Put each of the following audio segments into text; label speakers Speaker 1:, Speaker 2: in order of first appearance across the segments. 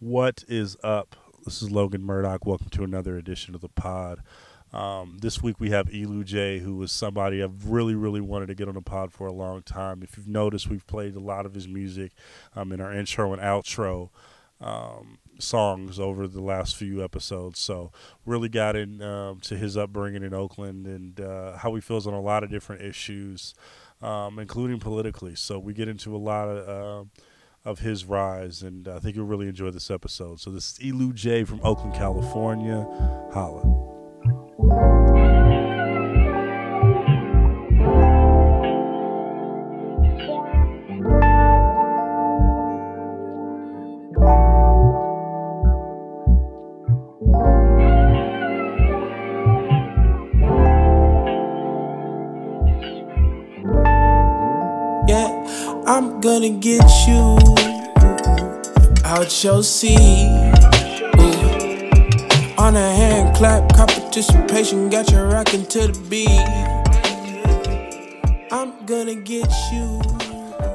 Speaker 1: What is up? This is Logan Murdock. Welcome to another edition of the pod. Um, this week we have Elujay, who is somebody I've really, really wanted to get on the pod for a long time. If you've noticed, we've played a lot of his music um, in our intro and outro um, songs over the last few episodes. So really got into um, his upbringing in Oakland and uh, how he feels on a lot of different issues, um, including politically. So we get into a lot of. Uh, of his rise, and I think you'll really enjoy this episode. So, this is Elujay from Oakland, California. Holla.
Speaker 2: Gonna get you your seat. Ooh. On a hand clap, cop participation, got you rocking to the beat. I'm gonna get you.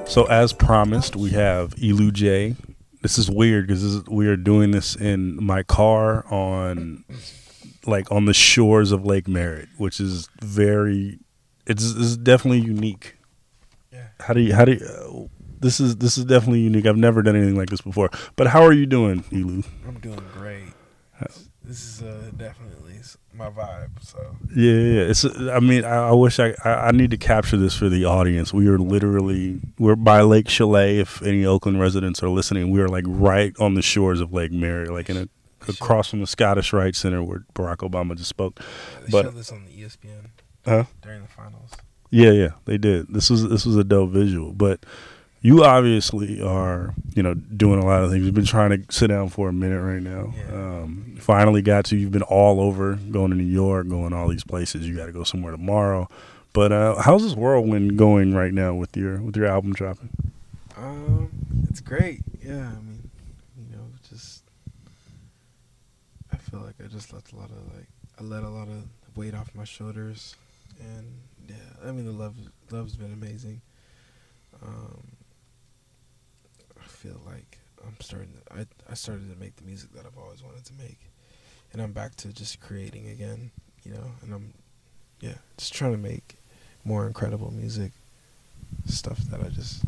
Speaker 1: So, as promised, we have Elujay. This is weird because we are doing this in my car on, like, on the shores of Lake Merritt, which is very, it's, it's definitely unique.
Speaker 3: Yeah.
Speaker 1: How do you, how do you, uh, this is, this is definitely unique. I've never done anything like this before. But how are you doing, Elu?
Speaker 3: I'm doing great. This is uh, definitely my vibe. So
Speaker 1: Yeah, yeah. It's. I mean, I, I wish I, I. I need to capture this for the audience. We are literally we're by Lake Chalet. If any Oakland residents are listening, we are like right on the shores of Lake Merritt, like in a across from the Scottish Rite Center where Barack Obama just spoke.
Speaker 3: they
Speaker 1: But-
Speaker 3: showed this on the ESPN
Speaker 1: Huh?
Speaker 3: during the finals.
Speaker 1: Yeah, yeah, they did. This was this was a dope visual, but you obviously are you know doing a lot of things. You've been trying to sit down for a minute right now.
Speaker 3: Yeah.
Speaker 1: Um, finally got to. You've been all over, going to New York, going all these places. You got to go somewhere tomorrow. But uh, how's this whirlwind going right now with your with your album dropping?
Speaker 3: Um, it's great. Yeah, I mean, you know, just I feel like I just let a lot of like I let a lot of weight off my shoulders, and yeah, I mean the love love's been amazing. Um, feel like I'm starting. To, I I started to make the music that I've always wanted to make, and I'm back to just creating again. You know, and I'm yeah, just trying to make more incredible music, stuff that I just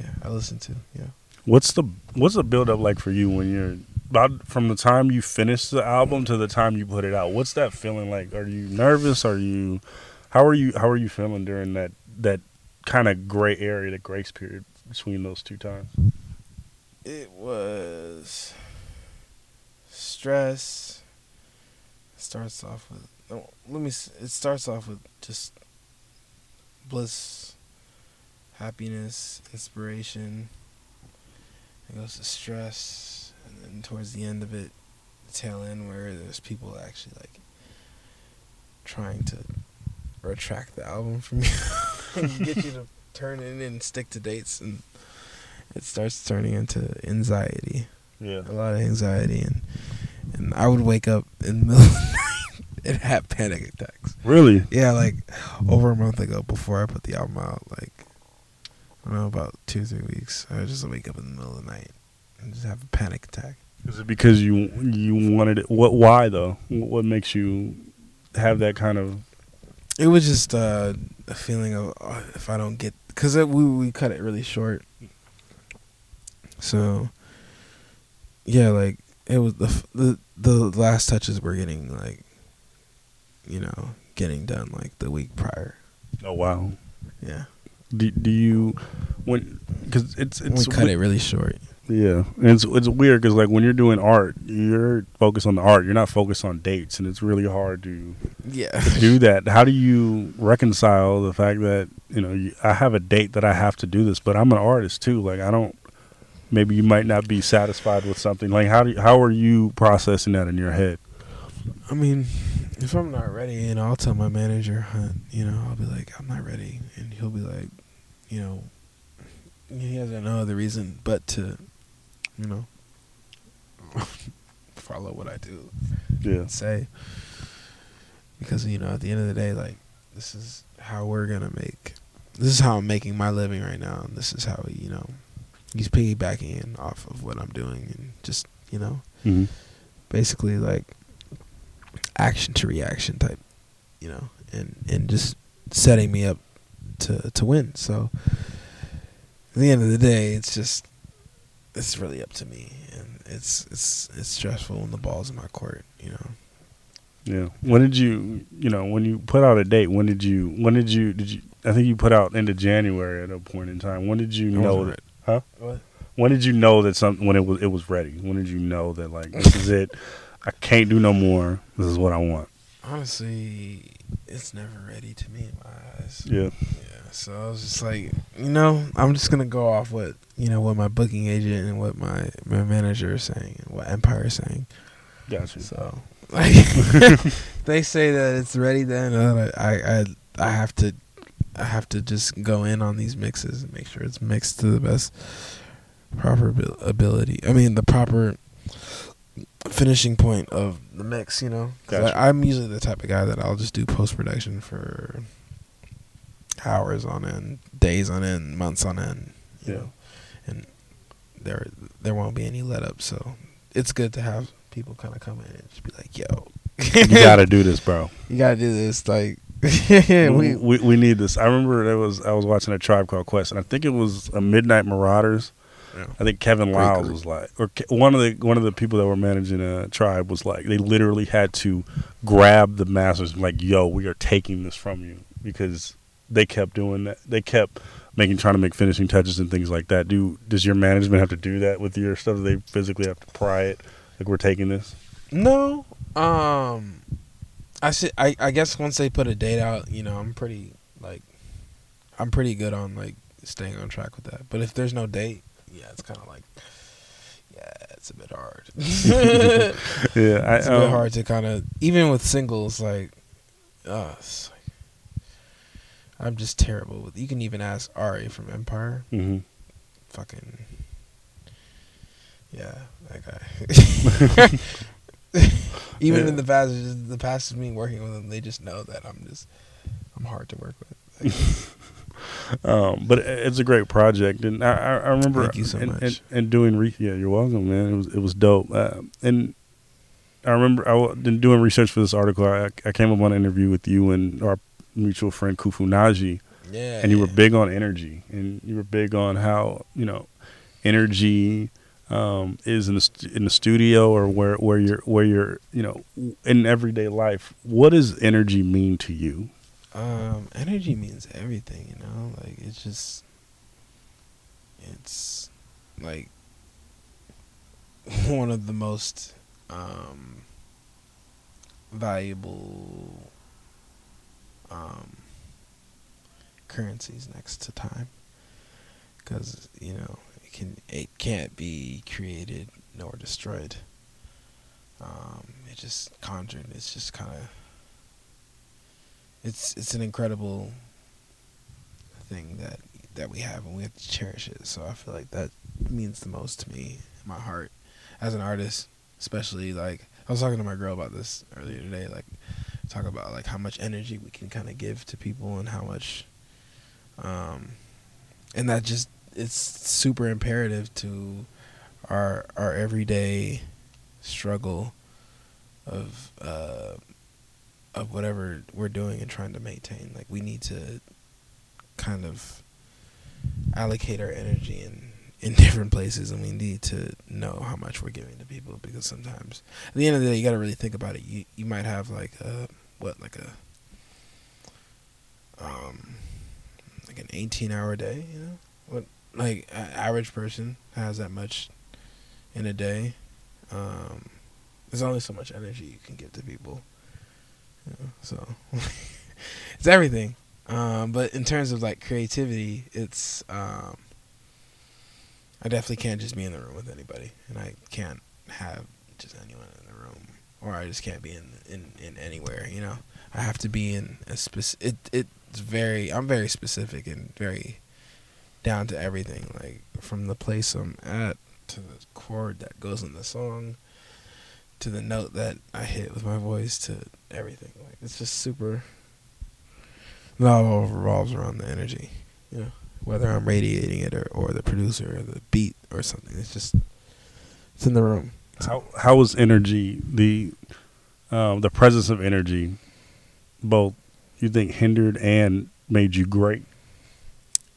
Speaker 3: yeah I listen to. Yeah.
Speaker 1: What's the what's the build up like for you when you're about from the time you finish the album to the time you put it out? What's that feeling like? Are you nervous? Are you how are you how are you feeling during that that kind of gray area, the grace period between those two times?
Speaker 3: It was stress. Starts off with no, let me. It starts off with just bliss, happiness, inspiration. It goes to stress, and then towards the end of it, the tail end where there's people actually like trying to retract the album from you and get you to turn in and stick to dates and it starts turning into anxiety
Speaker 1: Yeah.
Speaker 3: a lot of anxiety and and I would wake up in the middle of the night and have panic attacks.
Speaker 1: Really?
Speaker 3: Yeah, like over a month ago before I put the album out, like I don't know, about two, three weeks. I would just wake up in the middle of the night and just have a panic attack.
Speaker 1: Is it because you you wanted it? What? Why though? What makes you have that kind of?
Speaker 3: It was just uh, a feeling of uh, if I don't get because we we cut it really short, so yeah, like it was the the the last touches were getting like, you know, getting done like the week prior.
Speaker 1: Oh wow.
Speaker 3: Yeah,
Speaker 1: Do, do you when because it's it's
Speaker 3: we cut
Speaker 1: we-
Speaker 3: it really short.
Speaker 1: Yeah, and it's it's weird because like when you're doing art, you're focused on the art. You're not focused on dates, and it's really hard to
Speaker 3: Yeah,
Speaker 1: do that. How do you reconcile the fact that you know you, I have a date that I have to do this, but I'm an artist too. Like I don't. Maybe you might not be satisfied with something. Like how do you, how are you processing that in your head?
Speaker 3: I mean, if I'm not ready, you know, I'll tell my manager, huh, you know, I'll be like, I'm not ready, and he'll be like, you know, he has no other reason but to, you know, follow what I do.
Speaker 1: Yeah,
Speaker 3: and say, because you know, at the end of the day, like, this is how we're gonna make, this is how I'm making my living right now, and this is how you know, he's piggybacking off of what I'm doing and just you know?
Speaker 1: Mhm.
Speaker 3: basically like action to reaction type, you know, and and just setting me up to to win. So at the end of the day, it's just it's really up to me, and it's it's it's stressful when the ball's in my court, you know.
Speaker 1: Yeah. When did you, you know, when you put out a date? When did you? When did you? Did you? I think you put out into January at a point in time. When did you
Speaker 3: I
Speaker 1: know
Speaker 3: wasn't
Speaker 1: that? Huh?
Speaker 3: What?
Speaker 1: When did you know that something? When it was it was ready? When did you know that like this is it? I can't do no more. This is what I want.
Speaker 3: Honestly, it's never ready to me in my eyes.
Speaker 1: Yeah.
Speaker 3: Yeah, so I was just like, you know, I'm just gonna go off what you know what my booking agent and what my my manager is saying and what Empire is saying.
Speaker 1: Gotcha.
Speaker 3: So like, they say that it's ready, then uh, I I I have to I have to just go in on these mixes and make sure it's mixed to the best proper ability. I mean, the proper finishing point of the mix. You know.
Speaker 1: Gotcha.
Speaker 3: I, I'm usually the type of guy that I'll just do post production for hours on end, days on end, months on end. You
Speaker 1: Yeah.
Speaker 3: know, and there there won't be any let up. So it's good to have people kind of come in and just be like, "Yo,
Speaker 1: You got to do this, bro.
Speaker 3: you gotta do this." Like,
Speaker 1: we,
Speaker 3: we
Speaker 1: we need this. I remember there was I was watching a Tribe Called Quest, and I think it was a Midnight Marauders.
Speaker 3: Yeah.
Speaker 1: I think Kevin
Speaker 3: Great
Speaker 1: Lyles was like, or one of the one of the people that were managing a tribe was like, they literally had to grab the masters, like, "Yo, we are taking this from you," because they kept doing that. They kept making trying to make finishing touches and things like that. Do does your management have to do that with your stuff? Do they physically have to pry it? Like we're taking this.
Speaker 3: no, um, I see. I I guess once they put a date out, you know, I'm pretty like, I'm pretty good on like staying on track with that. But if there's no date, yeah, it's kind of like, yeah, it's a bit hard. Yeah. It's
Speaker 1: a I,
Speaker 3: a bit
Speaker 1: um,
Speaker 3: hard to kind of even with singles like, uh, it's like, I'm just terrible with. You can even ask Ari from Empire.
Speaker 1: mhm.
Speaker 3: fucking yeah, that guy. Even
Speaker 1: Yeah.
Speaker 3: in the past, just the past of me working with them, they just know that I'm just I'm hard to work with.
Speaker 1: Um, but it's a great project, and I, I remember
Speaker 3: Thank you so
Speaker 1: and,
Speaker 3: much.
Speaker 1: And, and doing re- yeah, you're welcome, man. It was it was dope, uh, and I remember I wa- in doing research for this article. I, I came up on an interview with you and our mutual friend Kufu Naji,
Speaker 3: yeah,
Speaker 1: and you were big on energy, and you were big on how you know energy um, is in the st- in the studio or where where you're where you're you know in everyday life. What does energy mean to you?
Speaker 3: Um, energy means everything, you know. Like it's just, it's like one of the most um, valuable um, currencies next to time, because you know it can it can't be created nor destroyed. Um, it just conjured. It's just kind of it's it's an incredible thing that that we have and we have to cherish it. So I feel like that means the most to me, in my heart, as an artist, especially like I was talking to my girl about this earlier today, like talk about like how much energy we can kind of give to people and how much, um, and that just it's super imperative to our our everyday struggle of uh of whatever we're doing and trying to maintain. Like we need to kind of allocate our energy in in different places, and we need to know how much we're giving to people because sometimes at the end of the day, you got to really think about it. You you might have like a what like a um like an 18 hour day, you know? What like an average person has that much in a day. Um there's only so much energy you can give to people. You know, so it's everything. Um, but in terms of like creativity, it's um, I definitely can't just be in the room with anybody, and I can't have just anyone or I just can't be in in, in anywhere. You know, I have to be in a specific. It it's very. I'm very specific and very down to everything, like from the place I'm at to the chord that goes in the song to the note that I hit with my voice to everything. Like it's just super. It all revolves around the energy, you know. whether I'm radiating it or, or the producer or the beat or something. It's just it's in the room.
Speaker 1: How how was energy the um, the presence of energy both you think hindered and made you great?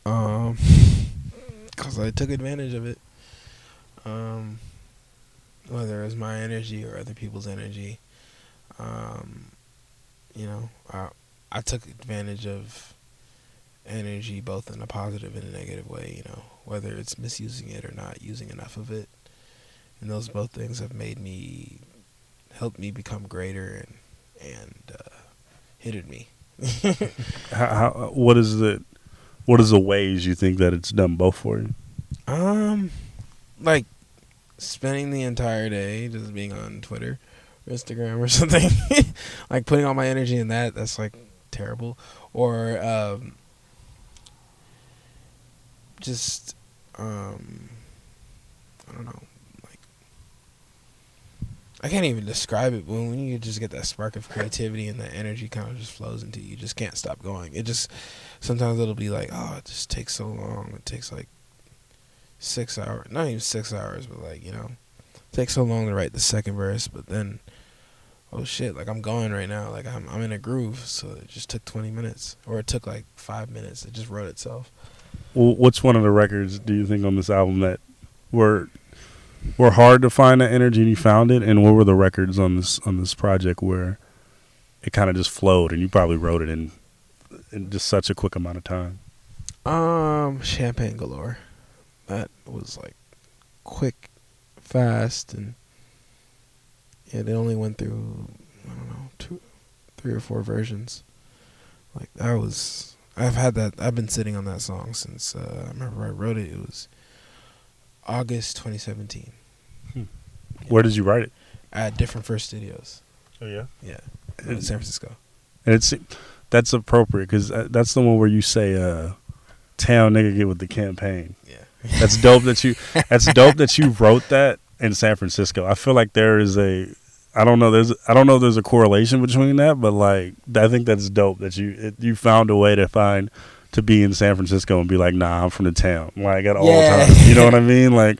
Speaker 3: Um, cause I took advantage of it. Um, whether it was my energy or other people's energy, um, you know, I I took advantage of energy both in a positive and a negative way. You know, whether it's misusing it or not using enough of it, and those both things have made me, helped me become greater and and uh, hindered me.
Speaker 1: How, how what is the what is the ways you think that it's done both for you?
Speaker 3: Um, like spending the entire day just being on Twitter, or Instagram, or something. like putting all my energy in that. That's like terrible. Or um, just um, I don't know. I can't even describe it. When you just get that spark of creativity and that energy kind of just flows into you, you just can't stop going. It just sometimes it'll be like, oh, it just takes so long. It takes like six hours, not even six hours, but like you know, it takes so long to write the second verse. But then, oh shit, like I'm going right now. Like I'm I'm in a groove. So it just took 20 minutes, or it took like five minutes. It just wrote itself.
Speaker 1: Well, what's one of the records do you think on this album that were were hard to find that energy and you found it? And what were the records on this on this project where it kind of just flowed and you probably wrote it in in just such a quick amount of time?
Speaker 3: Um, Champagne Galore. That was like quick, fast, and yeah, they only went through I don't know two, three or four versions. Like that was I've had that I've been sitting on that song since uh, I remember I wrote it. It was August 2017
Speaker 1: Where did you write it?
Speaker 3: at different first studios.
Speaker 1: Oh yeah,
Speaker 3: Yeah, in San Francisco.
Speaker 1: and it's that's appropriate because that's the one where you say, uh, "Town nigga get with the campaign."
Speaker 3: Yeah,
Speaker 1: That's dope that you. That's dope that you wrote that in San Francisco. I feel like there is a. I don't know. There's. I don't know. if There's a correlation between that, but like I think that's dope that you it, you found a way to find to be in San Francisco and be like, nah, I'm from the town. Like at all
Speaker 3: Yeah.
Speaker 1: times. You know what I mean? Like,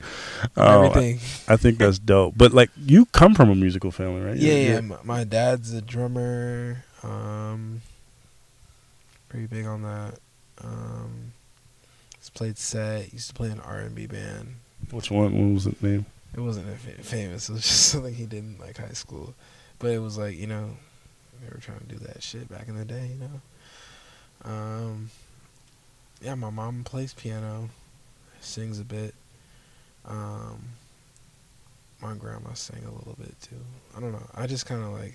Speaker 1: uh,
Speaker 3: everything.
Speaker 1: I think that's dope. But like, you come from a musical family, right?
Speaker 3: Yeah,
Speaker 1: You're-
Speaker 3: yeah. My, my dad's a drummer. Um, pretty big on that. Um, he's played set. Used to play in an R and B band.
Speaker 1: Which one? What was it name?
Speaker 3: It wasn't famous. It was just something he did in like high school. But it was like you know, they were trying to do that shit back in the day. You know. Um, yeah, my mom plays piano, sings a bit. Um, my grandma sang a little bit too. I don't know. I just kind of like.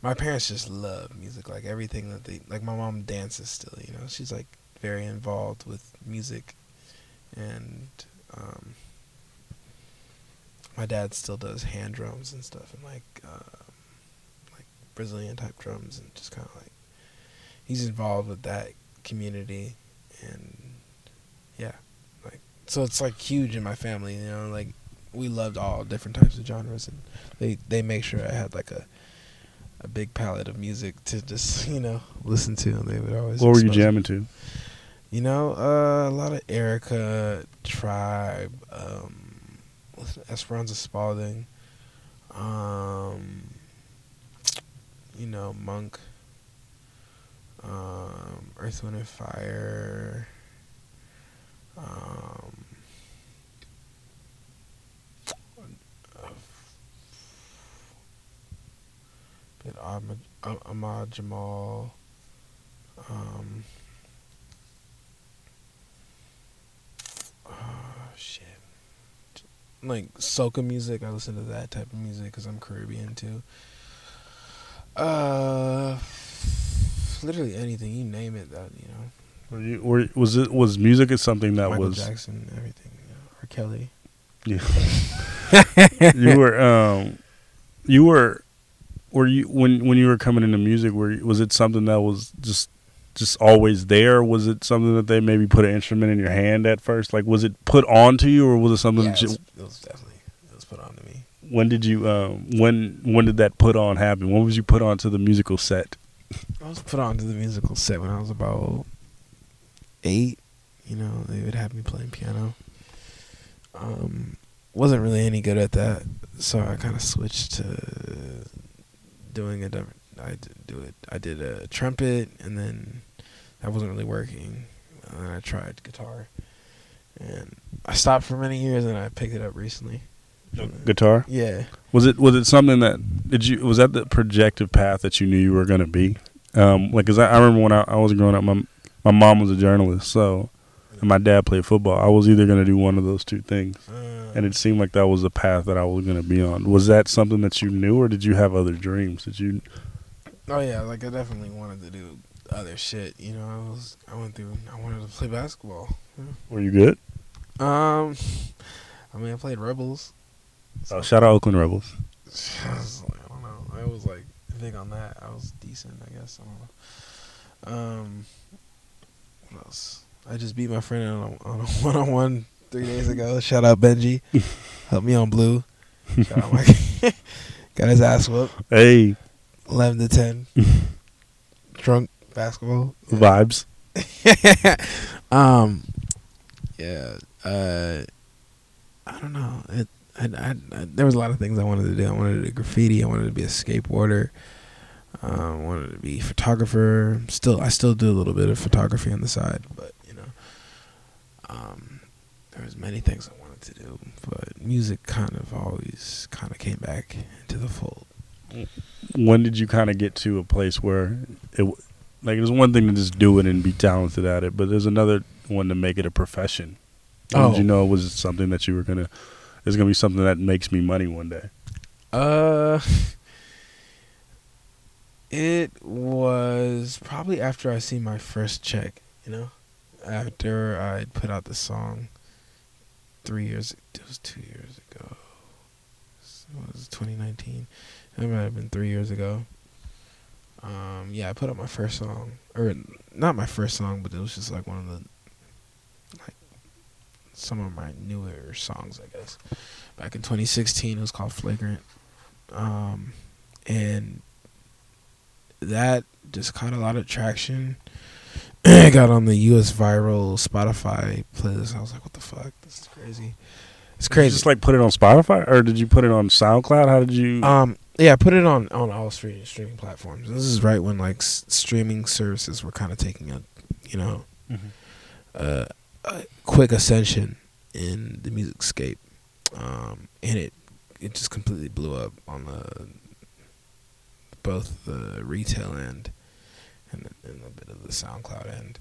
Speaker 3: My parents just love music, like everything that they like. My mom dances still, you know. She's like very involved with music, and um, my dad still does hand drums and stuff, and like uh, like Brazilian type drums, and just kind of like he's involved with that community, and yeah, like so it's like huge in my family, you know. Like we loved all different types of genres, and they they make sure I had like a a big palette of music to just you know listen to, and they would always.
Speaker 1: What were you jamming to?
Speaker 3: You know, uh, a lot of Erykah, Tribe, um, Esperanza Spalding, um, you know, Monk, um, Earth, Wind, and Fire, um, bit Ahmad, Ah- Jamal, um, oh shit. Like soca music i listen to that type of music because i'm caribbean too. Uh literally anything you name it that you know.
Speaker 1: Were you, were, was it was music is something that
Speaker 3: michael
Speaker 1: was
Speaker 3: jackson everything you know, or kelly.
Speaker 1: Yeah. you were um you were were you when when you were coming into music were you- was it something that was just just always there? Was it something that they maybe put an instrument in your hand at first? Like was it put on to you or was it something
Speaker 3: yeah,
Speaker 1: that
Speaker 3: it, was, it was definitely it was put on to me.
Speaker 1: When did you um when when did that put on happen? When was you put on to the musical set
Speaker 3: i was put on to the musical set when i was about eight You know, they would have me playing piano. Um, wasn't really any good at that, so I kind of switched to doing a different. I did do it. I did a trumpet, and then that wasn't really working. And I tried guitar, and I stopped for many years, and I picked it up recently.
Speaker 1: Guitar.
Speaker 3: Yeah.
Speaker 1: Was it was it something that did you was that the projective path that you knew you were going to be? Um, like, cause I, I remember when I, I was growing up, my my mom was a journalist, so and my dad played football. I was either going to do one of those two things,
Speaker 3: Uh,
Speaker 1: and it seemed like that was the path that I was going to be on. Was that something that you knew, or did you have other dreams? Did you?
Speaker 3: Oh yeah, like I definitely wanted to do other shit. You know, I was I went through. I wanted to play basketball.
Speaker 1: Were you good?
Speaker 3: Um, I mean, I played Rebels.
Speaker 1: Oh, shout out Oakland Rebels.
Speaker 3: I like, I don't know. I was like big on that. I was decent, I guess. I don't know. Um, what else? I just beat my friend on a, on a one-on-one three days ago. Shout out Benji, helped me on blue. Shout out Mike. Got his ass whooped,
Speaker 1: Hey,
Speaker 3: eleven to ten. Drunk basketball
Speaker 1: vibes.
Speaker 3: um, yeah. Uh, I don't know. It, I, I, I, there was a lot of things I wanted to do. I wanted to do graffiti. I wanted to be a skateboarder. Um, I wanted to be a photographer. Still, I still do a little bit of photography on the side, but you know, um, there was many things I wanted to do, but music kind of always kind of came back into the fold.
Speaker 1: When did you kind of get to a place where it like there's one thing to just do it and be talented at it, but there's another one to make it a profession. When
Speaker 3: Oh.
Speaker 1: did you know it was something that you were gonna? It's gonna be something that makes me money one day.
Speaker 3: Uh, it was probably after I see my first check. You know, after I put out the song. Three years. It was two years ago. It was 2019. It might have been three years ago. Um, yeah, I put out my first song, or not my first song, but it was just like one of the, some of my newer songs, I guess. Back in 2016, it was called Flagrant um, and that just caught a lot of traction. it got on the U.S. viral Spotify playlist. I was like, "What the fuck? This is crazy." It's
Speaker 1: Did you
Speaker 3: crazy.
Speaker 1: just like put it on Spotify, or did you put it on SoundCloud? How did you?
Speaker 3: um, yeah, I put it on on all streaming streaming platforms. This is right when like s- streaming services were kind of taking a, you know,
Speaker 1: Mhm.
Speaker 3: uh, a quick ascension in the music scape, um, and it it just completely blew up on the both the retail end and, and a bit of the SoundCloud end,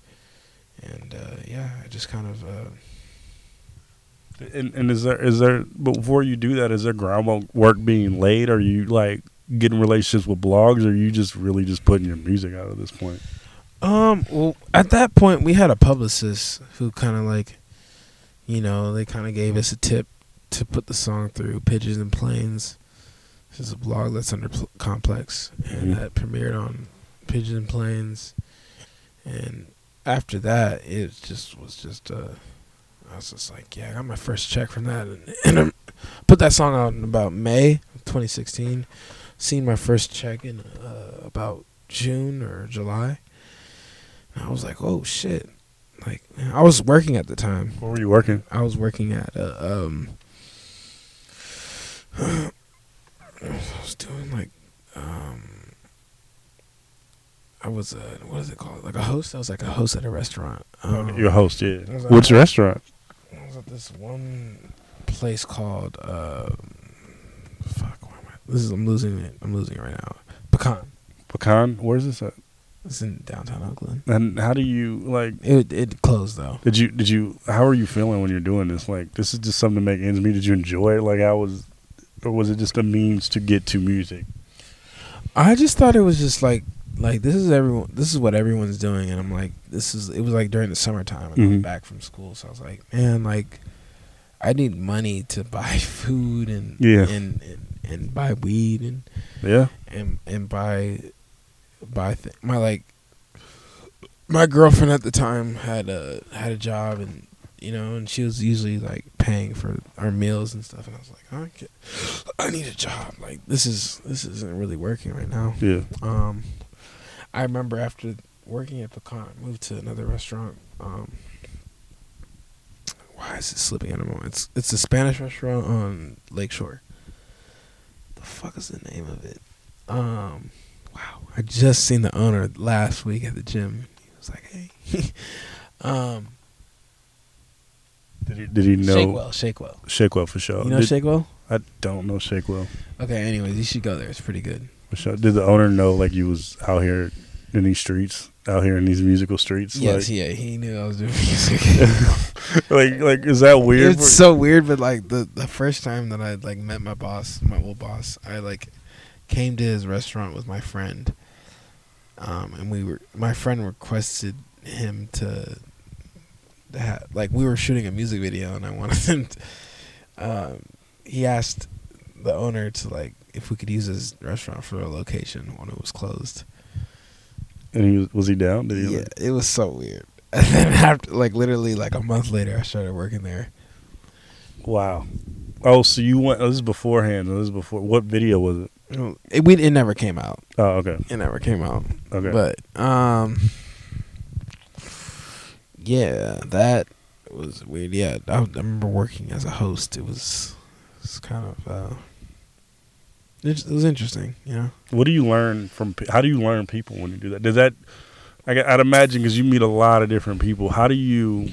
Speaker 3: and uh, yeah, I just kind of uh,
Speaker 1: And, and is there is there before you do that, is there groundwork being laid? Are you like getting relationships with blogs, or are you just really just putting your music out at this point?
Speaker 3: Um. Well, at that point, we had a publicist who kind of like, you know, they kind of gave us a tip to put the song through Pigeons and Planes. This is a blog that's under Pl- Complex, and
Speaker 1: Mhm.
Speaker 3: that premiered on Pigeons and Planes. And after that, it just was just uh, I was just like, yeah, I got my first check from that, and, and I put that song out in about May of 2016. Seen my first check in uh, about June or July. And I was like, oh shit. Like I was working at the time.
Speaker 1: Where were you working?
Speaker 3: I was working at a, um I was doing like um I was a what is it called? Like a host? I was like a host at a restaurant. Um,
Speaker 1: You're a host, yeah. Which
Speaker 3: host.
Speaker 1: restaurant?
Speaker 3: I was at this one place called um fuck where am I? This is I'm losing it. I'm losing it right now. Pecan.
Speaker 1: Pecan. Where's this at?
Speaker 3: It's in downtown Oakland.
Speaker 1: And how do you like?
Speaker 3: It it closed though.
Speaker 1: Did you did you? How are you feeling when you're doing this? Like, this is just something to make ends meet. Did you enjoy it? Like, I was, or was it just a means to get to music?
Speaker 3: I just thought it was just like like this is everyone this is what everyone's doing and I'm like this is it was like during the summertime and I was
Speaker 1: mm-hmm.
Speaker 3: back from school so I was like man like I need money to buy food and
Speaker 1: Yeah.
Speaker 3: and, and and buy weed and
Speaker 1: Yeah.
Speaker 3: and and buy buy th- my like my girlfriend at the time had a had a job and you know and she was usually like paying for our meals and stuff and I was like I get, I need a job like this is this isn't really working right now
Speaker 1: Yeah.
Speaker 3: um, I remember after working at Pecan, I moved to another restaurant. Um, why is it slipping out of my mind? It's it's a Spanish restaurant on Lakeshore. The fuck is the name of it? Um, wow, I just seen the owner last week at the gym. He was like, "Hey, um,
Speaker 1: Did he, did he know
Speaker 3: Shakewell, Shakewell.
Speaker 1: Shakewell for sure?
Speaker 3: You know
Speaker 1: Did-
Speaker 3: Shakewell?
Speaker 1: I don't know Shakewell
Speaker 3: Okay, anyways, you should go there. It's pretty good.
Speaker 1: for sure. Did the owner know like you was out here in these streets, out here in these musical streets?
Speaker 3: Yes,
Speaker 1: like,
Speaker 3: yeah, he knew I was doing music.
Speaker 1: like, like, is that weird?
Speaker 3: it's so weird, but like the the first time that I like met my boss, my old boss, I like came to his restaurant with my friend, um, and we were my friend requested him to, to ha- like we were shooting a music video, and I wanted him. To, um, he asked the owner to like if we could use his restaurant for a location when it was closed.
Speaker 1: and he was, was he down? Did he?
Speaker 3: Yeah, it was so weird. And then after, like literally, like a month later, I started working there.
Speaker 1: Wow. Oh, so you went? Oh, this is beforehand. This is before. What video was it?
Speaker 3: It, we it never came out.
Speaker 1: Oh, okay.
Speaker 3: It never came out.
Speaker 1: Okay.
Speaker 3: But um, yeah, that was weird. Yeah, I, I remember working as a host. It was, it's kind of uh, it, it was interesting. You know.
Speaker 1: What do you learn from? How do you learn people when you do that? Does that? I, I'd imagine because you meet a lot of different people. How do you?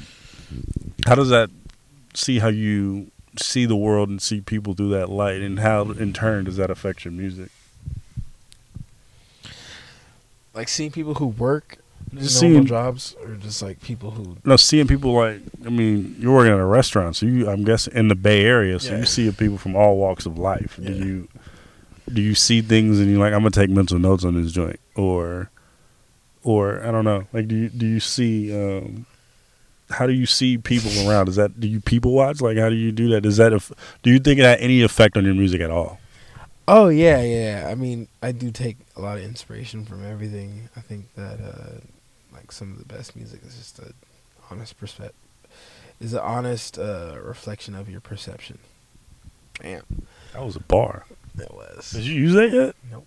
Speaker 1: How does that? See how you see the world and see people through that light, and how in turn does that affect your music?
Speaker 3: Like seeing people who work
Speaker 1: Just
Speaker 3: normal
Speaker 1: seeing-
Speaker 3: jobs, or just like people who
Speaker 1: No, seeing people like I mean, you're working at a restaurant, so you I'm guessing in the Bay Area, so
Speaker 3: Yeah.
Speaker 1: you see people from all walks of life. Do you do you see things and you're like, I'm gonna take mental notes on this joint, or or I don't know, like do you do you see um, how do you see people around? Is that do you people watch? Like how do you do that? Does that aff- do you think it had any effect on your music at all?
Speaker 3: Oh yeah, yeah. I mean, I do take a lot of inspiration from everything. I think that uh, like some of the best music is just a honest perspective, is an honest uh, reflection of your perception. Damn,
Speaker 1: That was a bar.
Speaker 3: it was.
Speaker 1: Did you use that yet?
Speaker 3: Nope.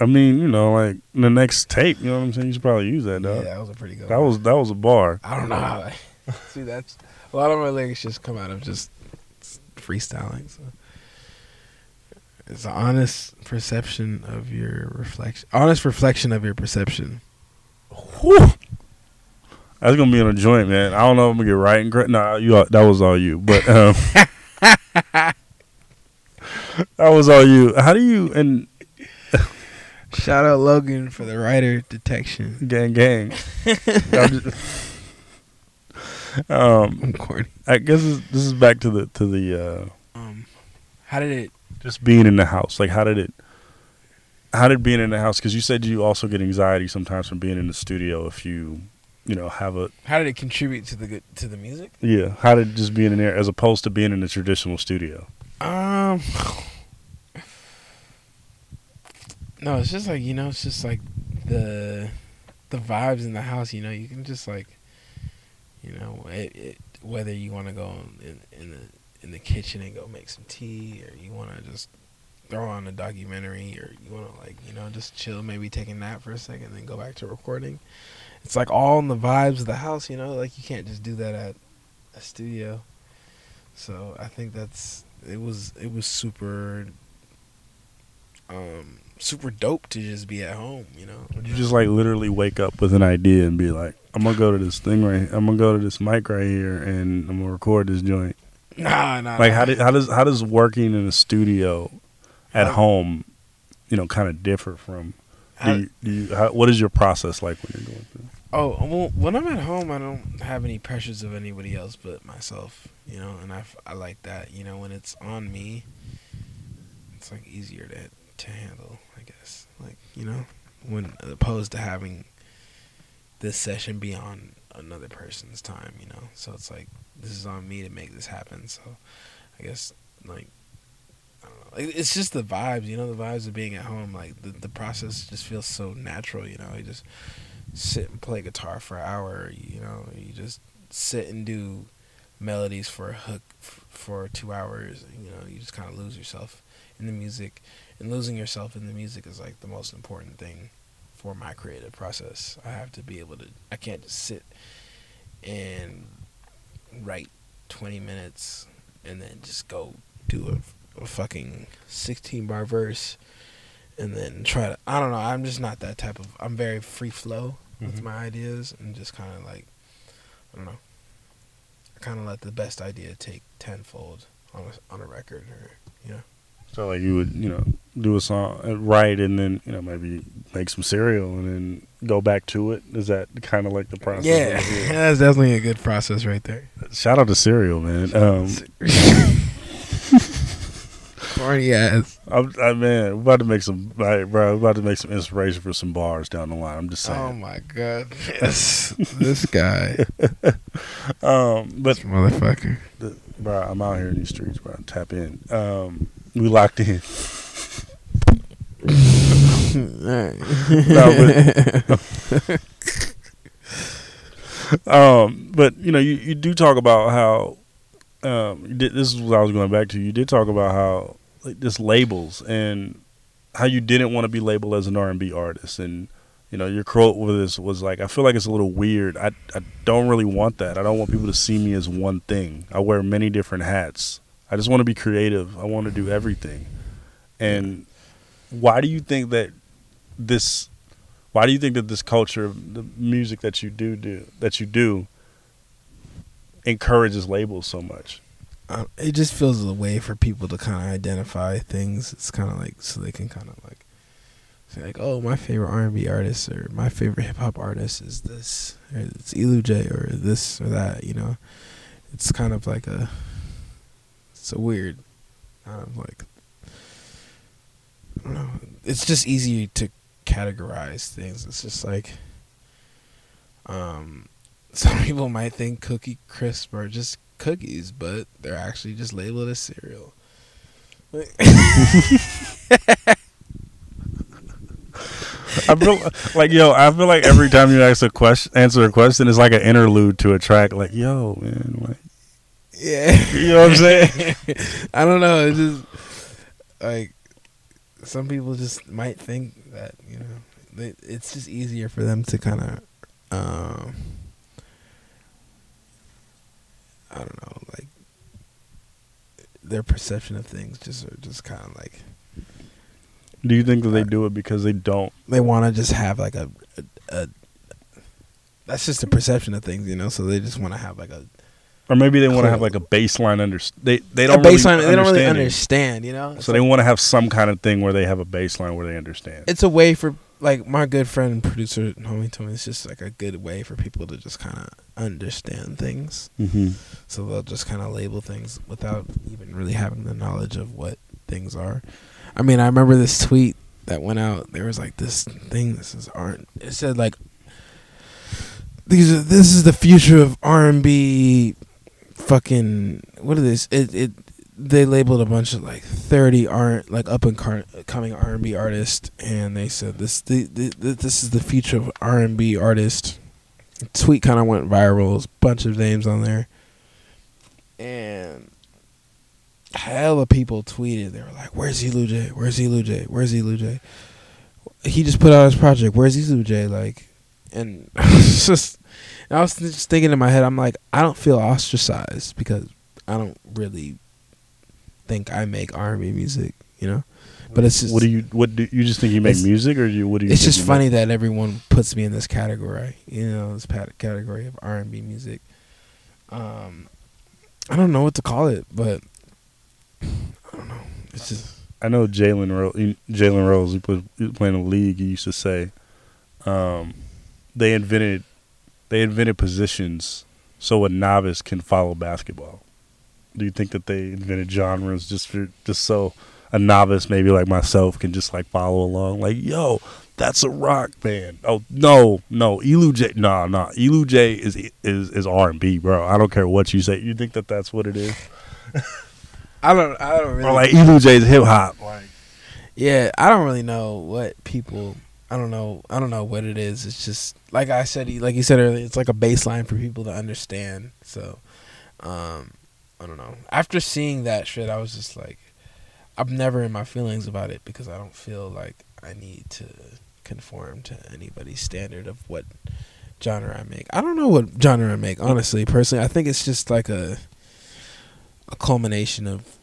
Speaker 1: I mean, you know, like the next tape, you know what I'm saying? You should probably use that,
Speaker 3: though.
Speaker 1: Yeah,
Speaker 3: that was a pretty good.
Speaker 1: That
Speaker 3: one.
Speaker 1: was that was a bar.
Speaker 3: I don't know how. I, see, that's a lot of my lyrics just come out of just freestyling. So. It's an honest perception of your reflection. Honest reflection of your perception.
Speaker 1: Whew. That's gonna be in a joint, man. I don't know if I'm gonna get right and correct. Nah, you that was all you. But um, that was all you. How do you and
Speaker 3: Shout out Logan for the writer detection.
Speaker 1: gang gang? Um,
Speaker 3: I'm corny.
Speaker 1: I guess this, this is back to the to the uh,
Speaker 3: Um, how did it?
Speaker 1: just being in the house. Like, how did it? How did being in the house? Because you said you also get anxiety sometimes from being in the studio. If you, you know, have a
Speaker 3: How did it contribute to the good to the music?
Speaker 1: yeah. How did just being in there as opposed to being in the traditional studio?
Speaker 3: Um, no, it's just like you know, it's just like the the vibes in the house. You know, you can just like, you know, it, it, whether you want to go in in the in the kitchen and go make some tea, or you want to just throw on a documentary, or you want to like you know just chill, maybe take a nap for a second, then go back to recording. It's like all in the vibes of the house. You know, like you can't just do that at a studio. So I think that's it was it was super um super dope to just be at home, you know.
Speaker 1: Would you just like literally wake up with an idea and be like, I'm gonna go to this thing right I'm gonna go to this mic right here and I'm gonna record this joint.
Speaker 3: Nah, nah.
Speaker 1: Like
Speaker 3: nah.
Speaker 1: how did how does how does working in a studio at
Speaker 3: How-
Speaker 1: home, you know, kind of differ from
Speaker 3: How-
Speaker 1: do you, do you how, what is your process like when you're going through?
Speaker 3: Oh, well, when I'm at home, I don't have any pressures of anybody else but myself, you know, and I I like that, you know, when it's on me, it's like easier to to handle, I guess, like you know, when opposed to having this session be on another person's time, you know, so it's like this is on me to make this happen, so I guess like. I don't know. It's just the vibes, you know, the vibes of being at home. Like the the process just feels so natural, you know. You just sit and play guitar for an hour. You know, you just sit and do melodies for a hook for two hours. You know, you just kind of lose yourself in the music, and losing yourself in the music is like the most important thing for my creative process. I have to be able to. I can't just sit and write twenty minutes and then just go do a, a fucking sixteen bar verse and then try to. I don't know. I'm just not that type of. I'm very free flow with
Speaker 1: Mhm.
Speaker 3: my ideas and just kind of like I don't know. I kind of let the best idea take tenfold on a on a record or you know.
Speaker 1: So like you would, you know, do a song, uh, write, and then you know maybe make some cereal, and then go back to it. Is that kind of like the process?
Speaker 3: Yeah,
Speaker 1: it?
Speaker 3: that's definitely a good process right there.
Speaker 1: Shout out to cereal, man. Um,
Speaker 3: Corny ass.
Speaker 1: I'm, I man, about to make some, like, bro. About to make some inspiration for some bars down the line. I'm just saying.
Speaker 3: Oh my god. Yes. this guy.
Speaker 1: Um, but
Speaker 3: This motherfucker.
Speaker 1: the, bro, I'm out here in these streets, bro. Tap in. Um, we locked in. Um, but you know, you, you do talk about how um, did, this is what I was going back to. You did talk about how like this labels and how you didn't want to be labeled as an R and B artist, and you know, your quote with this was like, "I feel like it's a little weird. I I don't really want that. I don't want people to see me as one thing. I wear many different hats. I just want to be creative. I want to do everything." And why do you think that this why do you think that this culture the music that you do do that you do encourages labels so much
Speaker 3: um, it just feels a way for people to kind of identify things. It's kind of like so they can kind of like say like, oh, my favorite R and B artist or my favorite hip hop artist is this, or it's Elujay or this or that. You know, it's kind of like a a weird like I don't know. It's just easy to categorize things. It's just like um some people might think cookie crisp are just cookies, but they're actually just labeled as cereal. Like-
Speaker 1: i feel like yo i feel like every time you ask a question answer a question it's like an interlude to a track like yo man like
Speaker 3: yeah.
Speaker 1: you know what i'm saying
Speaker 3: I don't know. It's just like some people just might think that you know they, it's just easier for them to kind of um, I don't know like their perception of things just are just kind of like
Speaker 1: do you think that they do it because they don't
Speaker 3: they want to just have like a, a, a that's just a perception of things, you know. So they just want to have like a,
Speaker 1: or maybe they want to have like a baseline under they they don't
Speaker 3: baseline.
Speaker 1: really
Speaker 3: they don't really
Speaker 1: understand
Speaker 3: you know.
Speaker 1: so they want to have some kind of thing where they have a baseline where they understand
Speaker 3: it's a way for like my good friend and producer homie told me it's just like a good way for people to just kind of understand things.
Speaker 1: mm-hmm.
Speaker 3: So they'll just kind of label things without even really having the knowledge of what things are. I mean, I remember this tweet that went out. There was like this thing. This is art. It said like these. Are, this is the future of R and B. Fucking what is this? It it. They labeled a bunch of like thirty R like up and car- coming R and B artists, and they said this the, the, this is the future of R and B artist. Tweet kind of went viral. Bunch of names on there, and hella people tweeted. They were like, "Where's Elu? Where's Elu? Where's Elujay? He just put out his project. Where's Elu? Like, and it's just, I was just thinking in my head, I'm like, I don't feel ostracized because I don't really think I make R&B music, you know. But it's just,
Speaker 1: what do you what do you just think you make music or do you what do you
Speaker 3: it's just funny
Speaker 1: make?
Speaker 3: that everyone puts me in this category, you know, this category of R and B music. Um, I don't know what to call it, but I don't know. It's just
Speaker 1: I know Jalen Rose. Jalen Rose, he was playing in the league, he used to say, um, they invented, they invented positions so a novice can follow basketball. Do you think that they invented genres just for just so a novice, maybe like myself, can just like follow along? Like, yo, that's a rock band. Oh no, no, Elujay, nah, nah, Elujay is is is R and B, bro. I don't care what you say. You think that that's what it is,
Speaker 3: I don't. I don't really.
Speaker 1: or like Elujay is hip hop? Like,
Speaker 3: yeah, I don't really know what people. I don't know. I don't know what it is. It's just like I said. Like you said earlier, it's like a baseline for people to understand. So, um, I don't know. After seeing that shit, I was just like, I'm never in my feelings about it because I don't feel like I need to conform to anybody's standard of what genre I make. I don't know what genre I make, honestly. Personally, I think it's just like a. a culmination of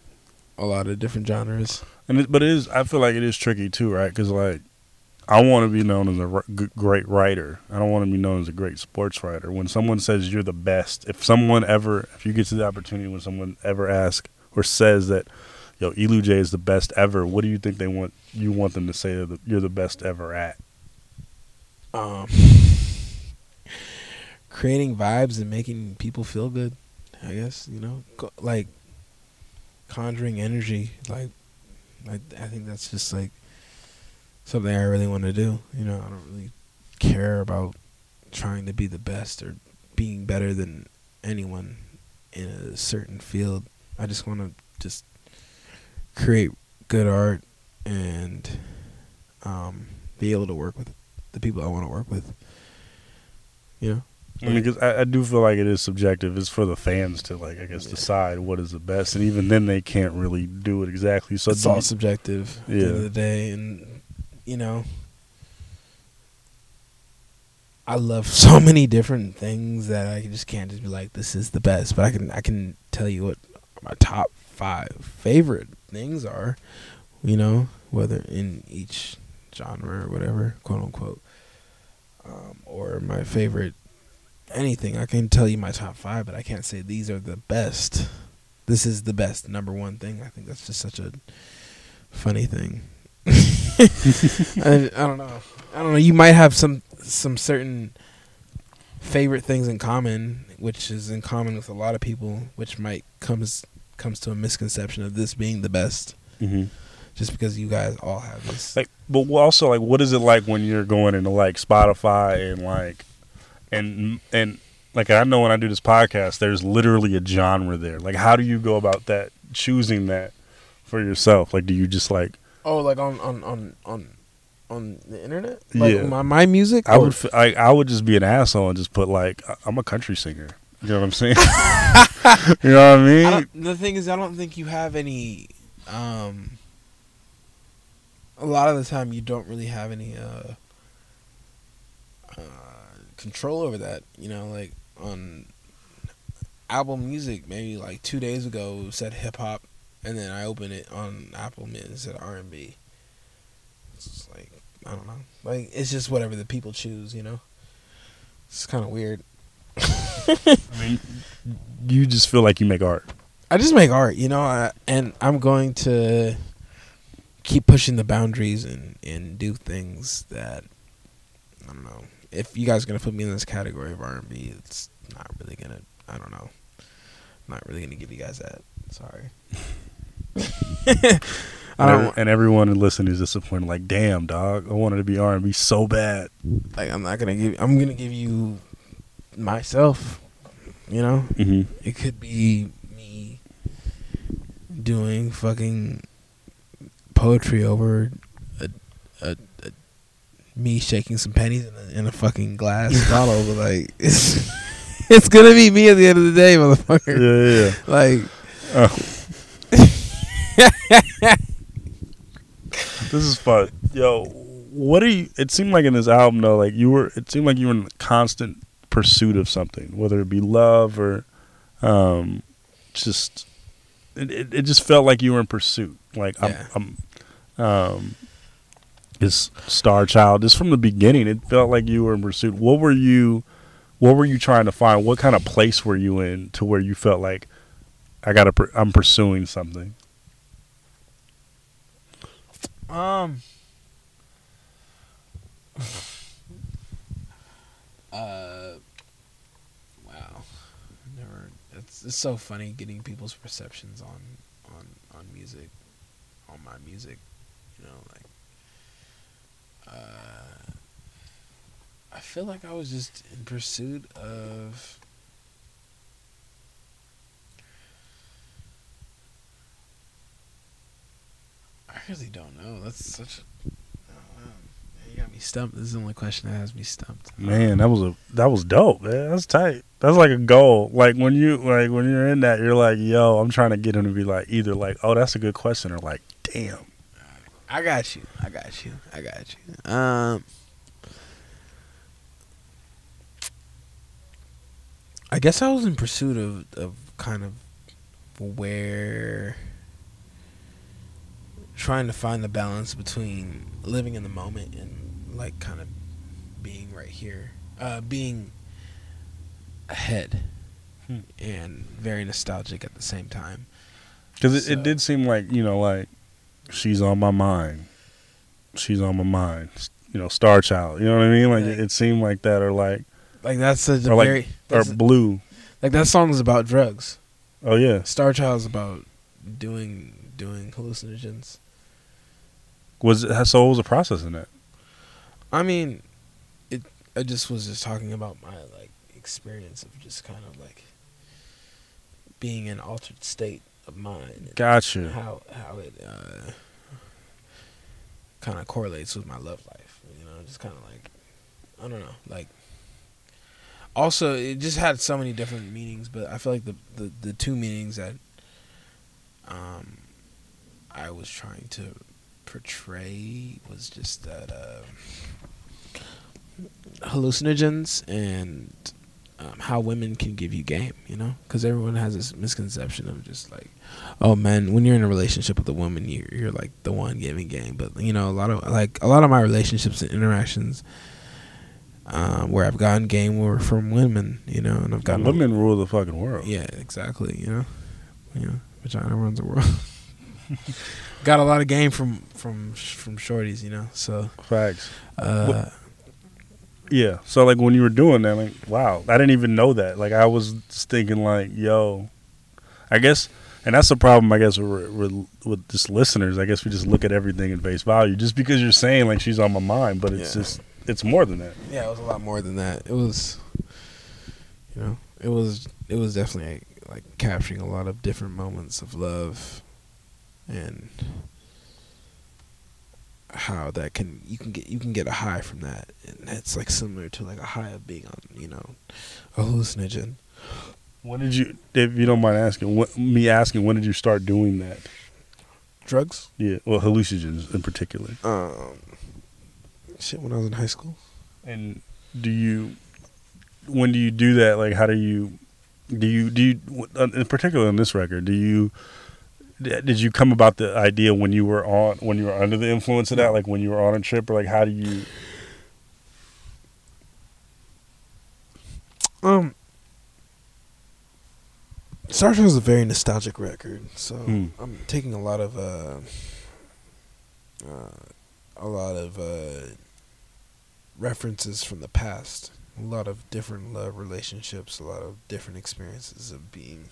Speaker 3: a lot of different genres.
Speaker 1: And it, but it is. I feel like it is tricky too, right? Because like, I want to be known as a r- great writer. I don't want to be known as a great sports writer. When someone says you're the best, if someone ever, if you get to the opportunity when someone ever asks or says that, yo, Elujay is the best ever, what do you think they want? You want them to say that you're the best ever at?
Speaker 3: Um, creating vibes and making people feel good. I guess you know, like conjuring energy. Like, like I think that's just like something I really want to do. You know, I don't really care about trying to be the best or being better than anyone in a certain field. I just want to just create good art and um, be able to work with the people I want to work with. You know,
Speaker 1: I mean, because I, I do feel like it is subjective. It's for the fans to like, I guess,
Speaker 3: Yeah.
Speaker 1: decide what is the best, and even then, they can't really do it exactly. So
Speaker 3: it's all subjective at the end
Speaker 1: Yeah.
Speaker 3: of the day, and you know, I love so many different things that I just can't just be like, this is the best. But I can I can tell you what my top five favorite things are. You know, whether in each genre or whatever, quote unquote, um, or my favorite anything. I can tell you my top five, but I can't say these are the best. This is the best number one thing. I think that's just such a funny thing. I, I don't know. I don't know. You might have some some certain favorite things in common, which is in common with a lot of people, which might comes comes to a misconception of this being the best,
Speaker 1: Mhm.
Speaker 3: just because you guys all have this.
Speaker 1: Like, but also, like, what is it like when you're going into like Spotify and like, and and like I know when I do this podcast, there's literally a genre there. Like, how do you go about that? Choosing that for yourself? Like, do you just like?
Speaker 3: Oh, like on on on on on the internet, like
Speaker 1: Yeah.
Speaker 3: my my music.
Speaker 1: I
Speaker 3: Or-
Speaker 1: would, f- I, I would just be an asshole and just put like, I- I'm a country singer. You know what I'm saying? you know what I mean?
Speaker 3: I the thing is, I don't think you have any. Um, a lot of the time, you don't really have any uh, uh, control over that. You know, like on album music, maybe like two days ago said hip hop, and then I open it on Apple and it said R and B. It's just like I don't know, like it's just whatever the people choose. You know, it's kind of weird.
Speaker 1: I mean, you just feel like you make art.
Speaker 3: I just make art, you know, I, and I'm going to keep pushing the boundaries and and do things that I don't know. If you guys are gonna put me in this category of R and B, it's not really gonna. I don't know. I'm not really gonna give you guys that. Sorry.
Speaker 1: And, and everyone listening is disappointed. Like, damn, dog, I wanted to be R and B so bad.
Speaker 3: like. I'm not gonna give. I'm gonna give you myself. You know,
Speaker 1: Mm-hmm.
Speaker 3: it could be me doing fucking poetry over a, a, a me shaking some pennies in a, in a fucking glass bottle, but like it's it's gonna be me at the end of the day, motherfucker.
Speaker 1: Yeah, yeah.
Speaker 3: Like
Speaker 1: Oh. this is fun, yo. What are you? It seemed like in this album though, like you were. It seemed like you were in constant pursuit of something, whether it be love or, um, just. It, it, it just felt like you were in pursuit. Like
Speaker 3: Yeah.
Speaker 1: I'm, I'm, um, this star child. Just from the beginning, it felt like you were in pursuit. What were you? What were you trying to find? What kind of place were you in to where you felt like I gotta? I'm pursuing something.
Speaker 3: Um. Uh, wow, never. It's it's so funny getting people's perceptions on on on music, on my music. You know, like. Uh, I feel like I was just in pursuit of. I really don't know. That's such a. You got me stumped. This is the only question that has me stumped.
Speaker 1: Man, that was a that was dope, man. That's tight. That's like a goal. Like when you like when you're in that, you're like, yo, I'm trying to get him to be like either like, oh, that's a good question, or like, damn.
Speaker 3: I got you. I got you. I got you. Um, I guess I was in pursuit of of kind of where trying to find the balance between living in the moment and like kind of being right here, uh, being ahead,
Speaker 1: Hmm.
Speaker 3: and very nostalgic at the same time.
Speaker 1: Because it,
Speaker 3: So-
Speaker 1: it did seem like you know, like she's on my mind. She's on my mind. You know, Star Child. You know what I mean? Like
Speaker 3: Right.
Speaker 1: it, it seemed like that, or like
Speaker 3: Like that's a
Speaker 1: Or like-
Speaker 3: very
Speaker 1: or
Speaker 3: that's-
Speaker 1: Blue.
Speaker 3: like that song is about drugs.
Speaker 1: Oh yeah.
Speaker 3: Star Child's about doing doing hallucinogens.
Speaker 1: Was it, so? What was the process in it?
Speaker 3: I mean, it. I just was just talking about my like experience of just kind of like being in an altered state of mind.
Speaker 1: Gotcha.
Speaker 3: How how it uh, kind of correlates with my love life. You know, just kind of like I don't know, like. Also, it just had so many different meanings, but I feel like the the, the two meanings that um I was trying to portray was just that uh, hallucinogens and um, how women can give you game, you know? Because everyone has this misconception of just like, oh man, when you're in a relationship with a woman, you're, you're like the one giving game. But you know, a lot of like a lot of my relationships and interactions um, where I've gotten game were from women, you know, and I've gotten
Speaker 1: Women rule the fucking world.
Speaker 3: yeah, exactly. You know, you know, vagina runs the world. Got a lot of game from from from shorties, you know. So,
Speaker 1: Facts.
Speaker 3: uh,
Speaker 1: Yeah. So like when you were doing that, like wow, I didn't even know that. Like I was just thinking like, yo, I guess, and that's the problem. I guess with, with, with just listeners. I guess we just look at everything at face value. Just because you're saying like she's on my mind, but it's
Speaker 3: Yeah.
Speaker 1: just it's more than that.
Speaker 3: yeah, it was a lot more than that. It was, you know, it was it was definitely like capturing a lot of different moments of love, and how that can you can get you can get a high from that, and it's like similar to like a high of being on you know a hallucinogen.
Speaker 1: When did you, if you don't mind asking, what, me asking, when did you start doing that?
Speaker 3: Drugs.
Speaker 1: Yeah, well, hallucinogens in particular.
Speaker 3: Um, shit, when I was in high school.
Speaker 1: And do you, when do you do that? Like, how do you, do you, do you, in particular on this record, do you, did you come about the idea when you were on, when you were under the influence of that, like when you were on a trip, or like how do you?
Speaker 3: Um, Star Trek is a very nostalgic record, so
Speaker 1: Hmm.
Speaker 3: I'm taking a lot of uh, uh, a lot of uh, references from the past, a lot of different love relationships, a lot of different experiences of being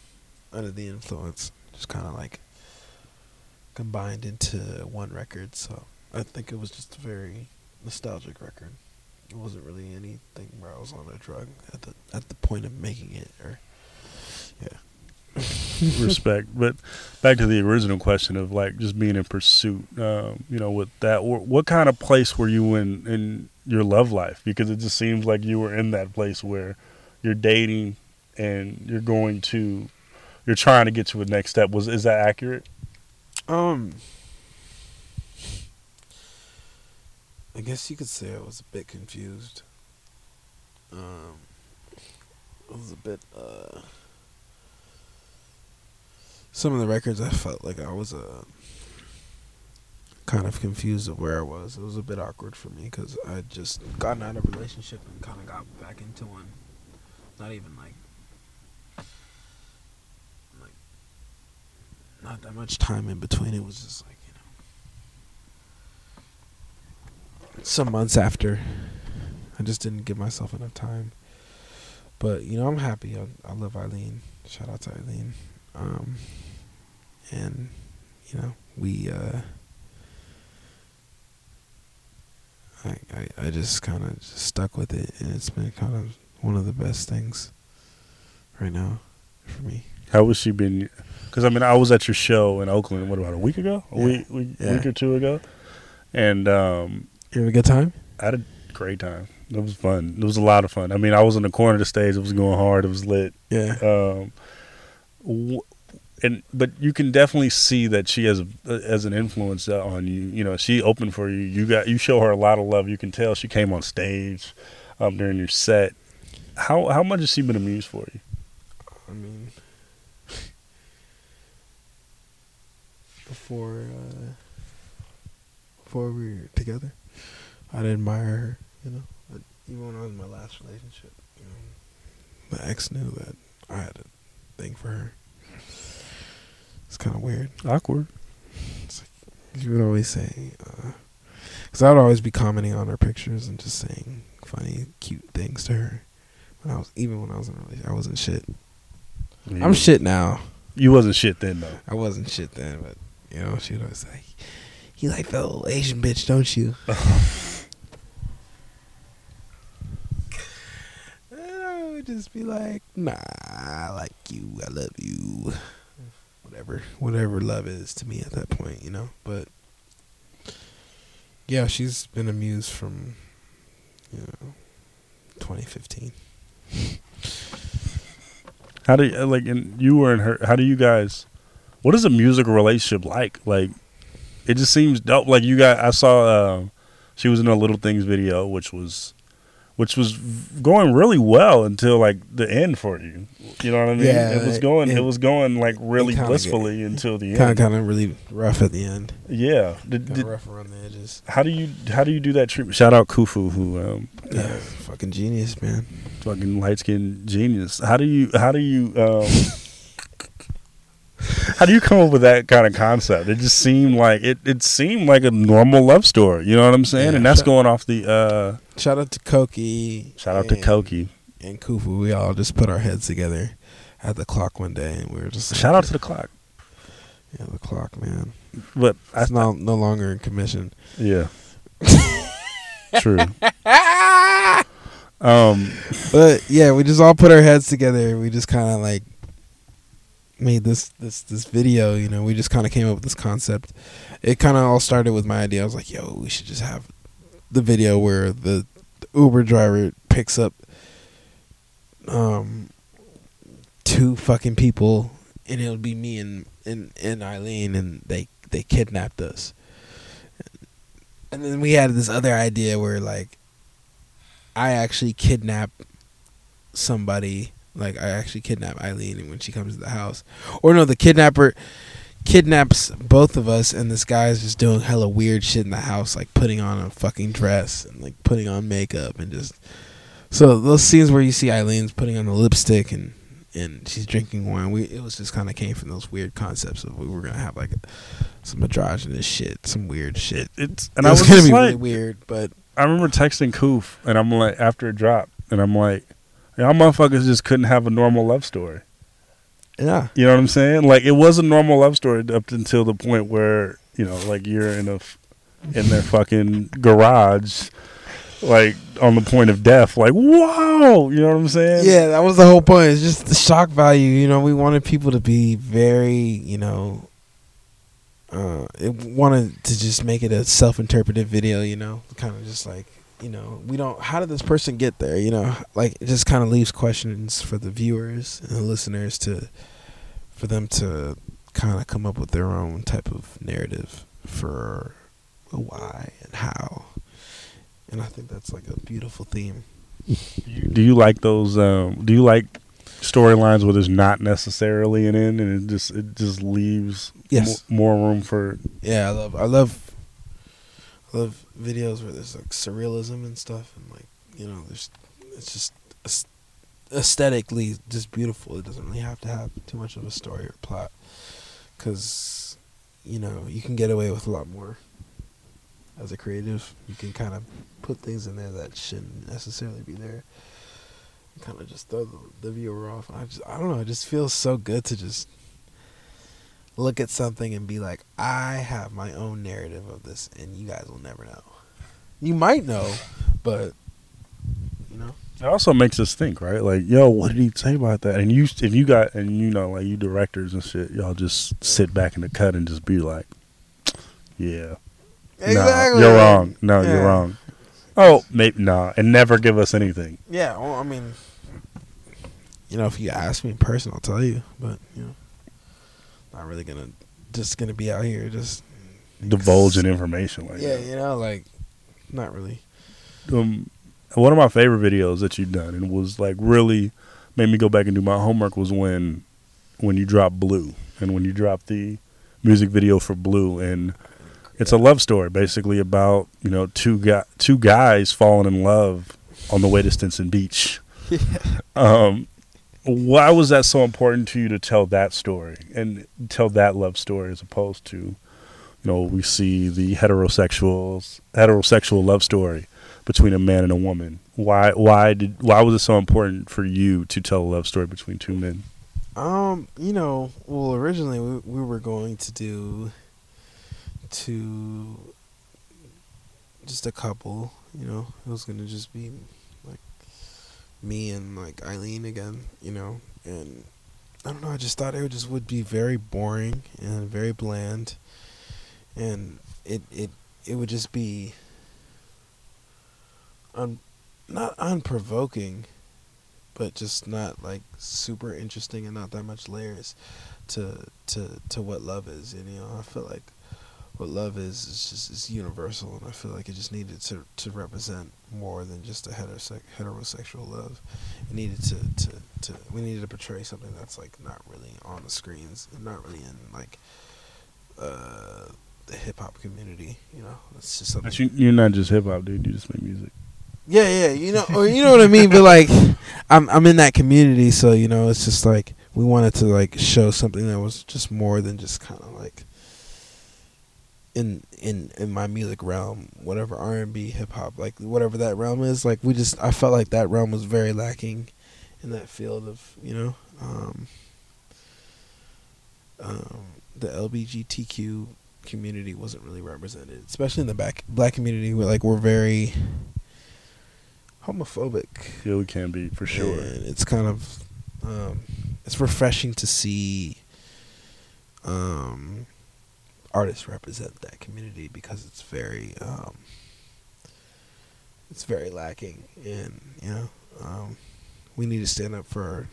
Speaker 3: under the influence, just kind of like combined into one record. So I think it was just a very nostalgic record. It wasn't really anything where I was on a drug at the at the point of making it, or yeah.
Speaker 1: respect. But back to the original question of like just being in pursuit. Um, you know, with that, what kind of place were you in in your love life? Because it just seems like you were in that place where you're dating and you're going to, you're trying to get to a next step. Was is that accurate?
Speaker 3: Um, I guess you could say I was a bit confused. Um, I was a bit. Uh, some of the records I felt like I was uh, kind of confused of where I was. It was a bit awkward for me because I just gotten out of a relationship and kind of got back into one. Not even. Like. Not that much time in between. It was just like, you know. Some months after. I just didn't give myself enough time. But, you know, I'm happy. I, I love Eileen. Shout out to Eileen. Um, and, you know, we. Uh, I, I, I just kind of stuck with it, and it's been kind of one of the best things right now for me.
Speaker 1: How was she been? Because I mean, I was at your show in Oakland. What about a week ago? A
Speaker 3: Yeah.
Speaker 1: week, week,
Speaker 3: Yeah.
Speaker 1: week or two ago, and um,
Speaker 3: You have a good time?
Speaker 1: I had a great time. It was fun. It was a lot of fun. I mean, I was in the corner of the stage. It was going hard. It was lit.
Speaker 3: Yeah.
Speaker 1: Um, w- and but you can definitely see that she has a, as an influence on you. You know, she opened for you. You got you show her a lot of love. You can tell she came on stage um, during your set. How how much has she been amused for you?
Speaker 3: I mean, before uh, before we were together. I'd admire her, you know. But even when I was in my last relationship, you know, my ex knew that I had a thing for her. It's kind of weird.
Speaker 1: Awkward.
Speaker 3: You would always say, because I would always be commenting on her pictures and just saying funny, cute things to her. When I was even when I was in a relationship, I wasn't shit. I'm shit now.
Speaker 1: You wasn't shit then though.
Speaker 3: I wasn't shit then, but you know, she always say, "You like the old Asian bitch, don't you?" and I would just be like, "Nah, I like you. I love you. Whatever, whatever love is to me at that point, you know." But yeah, she's been amused from you know 2015.
Speaker 1: How do you, like and you were in her how do you guys what is a musical relationship like? Like it just seems dope. Like you got I saw uh, she was in a little things video which was which was going really well until like the end for you. You know what I mean?
Speaker 3: Yeah,
Speaker 1: it was going it,
Speaker 3: it-
Speaker 1: was going like really
Speaker 3: kinda
Speaker 1: blissfully until the
Speaker 3: Kind of,
Speaker 1: end.
Speaker 3: kind of really rough at the end.
Speaker 1: Yeah. Did, did,
Speaker 3: rough around the edges.
Speaker 1: how do you how do you do that treatment? Shout out Kufu who um
Speaker 3: Yeah, fucking genius, man.
Speaker 1: fucking light skinned genius. How do you how do you um how do you come up with that kind of concept? It just seemed like it it seemed like a normal love story. You know what I'm saying?
Speaker 3: Yeah,
Speaker 1: and that's going off the uh
Speaker 3: Shout out to Koki.
Speaker 1: shout out to Koki.
Speaker 3: and Kufu. We all just put our heads together at the clock one day, and we were just like,
Speaker 1: Shout out to the clock.
Speaker 3: yeah, the clock, man.
Speaker 1: But I
Speaker 3: It's no no longer in commission.
Speaker 1: yeah. True. Um
Speaker 3: But yeah, we just all put our heads together. We just kind of like made this this this video. You know, we just kind of came up with this concept. It kind of all started with my idea. I was like, "Yo, we should just have the video where the, Uber driver picks up um two fucking people, and it'll be me and and and Eileen, and they they kidnapped us." And then we had this other idea where like I actually kidnap somebody. Like I actually kidnap Eileen and when she comes to the house, or no, the kidnapper kidnaps both of us, and this guy's just doing hella weird shit in the house, like putting on a fucking dress and like putting on makeup and just. So those scenes where you see Eileen's putting on the lipstick and and she's drinking wine, we it was just kind of came from those weird concepts of we were gonna have like some androgynous shit, some weird shit.
Speaker 1: it's and
Speaker 3: it
Speaker 1: I
Speaker 3: was,
Speaker 1: was
Speaker 3: gonna be
Speaker 1: like
Speaker 3: really weird, but
Speaker 1: I remember texting Koof and I'm like after it dropped and I'm like y'all motherfuckers just couldn't have a normal love story.
Speaker 3: yeah,
Speaker 1: You know what I'm saying? Like it was a normal love story up until the point where you know, like you're in a f- in their fucking garage, like on the point of death. Like whoa, you know what I'm saying?
Speaker 3: Yeah, that was the whole point. It's just the shock value. You know, we wanted people to be very, you know, uh, it wanted to just make it a self-interpretive video. You know, kind of just like, you know, we don't. How did this person get there? You know, like it just kind of leaves questions for the viewers and the listeners to, for them to kind of come up with their own type of narrative for a why and how. And I think that's like a beautiful theme.
Speaker 1: Do you like those? Um, do you like storylines where there's not necessarily an end and it just it just leaves
Speaker 3: Yes.
Speaker 1: mo- more room for
Speaker 3: Yeah, I love I love I love videos where there's like surrealism and stuff and like you know there's it's just aesthetically just beautiful. It doesn't really have to have too much of a story or plot cuz you know, you can get away with a lot more as a creative. You can kind of put things in there that shouldn't necessarily be there. Kind of just throw the, the viewer off. I just I don't know, it just feels so good to just look at something and be like, I have my own narrative of this, and you guys will never know. You might know, but you know,
Speaker 1: It also makes us think, right? Like, yo, what did he say about that? And you, if you got, and you know, like you directors and shit, y'all just sit back in the cut and just be like, yeah, nah, you're wrong. No,
Speaker 3: Yeah.
Speaker 1: you're wrong. Oh, maybe nah, and never give us anything.
Speaker 3: Yeah, well, I mean, you know, if you ask me in person, I'll tell you, but you know, not really gonna just gonna be out here just
Speaker 1: Divulging information like
Speaker 3: Yeah,
Speaker 1: that.
Speaker 3: you know, like not really.
Speaker 1: um, one of my favorite videos that you've done and was like really made me go back and do my homework was when when you dropped blue and when you dropped the music video for Blue, and it's a love story basically about you know two guy two guys falling in love on the way to Stinson Beach. Um, why was that so important to you to tell that story and tell that love story as opposed to, you know, we see the heterosexuals heterosexual love story between a man and a woman. Why why did why was it so important for you to tell a love story between two men?
Speaker 3: Um, you know, well, originally we, we were going to do to just a couple. You know, it was gonna just be me and like Eileen again. You know, and I don't know. I just thought it would just would be very boring and very bland, and it it it would just be un not unprovoking but just not like super interesting and not that much layers to to to what love is. And you know, I feel like what love is is just is universal, and I feel like it just needed to to represent more than just a heterose- heterosexual love. It needed to, to to we needed to portray something that's like not really on the screens and not really in like uh the hip hop community. You know, it's just something.
Speaker 1: But you, you're not just hip hop, dude. You just make music.
Speaker 3: Yeah, yeah, you know, or you know what I mean. But like, I'm I'm in that community, so you know, it's just like we wanted to like show something that was just more than just kind of like in in in my music realm, whatever R and B, hip hop, like whatever that realm is. Like we just, I felt like that realm was very lacking in that field of you know, um, um, the LBGTQ community wasn't really represented, especially in the back black community. Where like we're very homophobic.
Speaker 1: Yeah, we can be for sure.
Speaker 3: And it's kind of um, it's refreshing to see um, artists represent that community because it's very um, it's very lacking, and you know um, we need to stand up for our,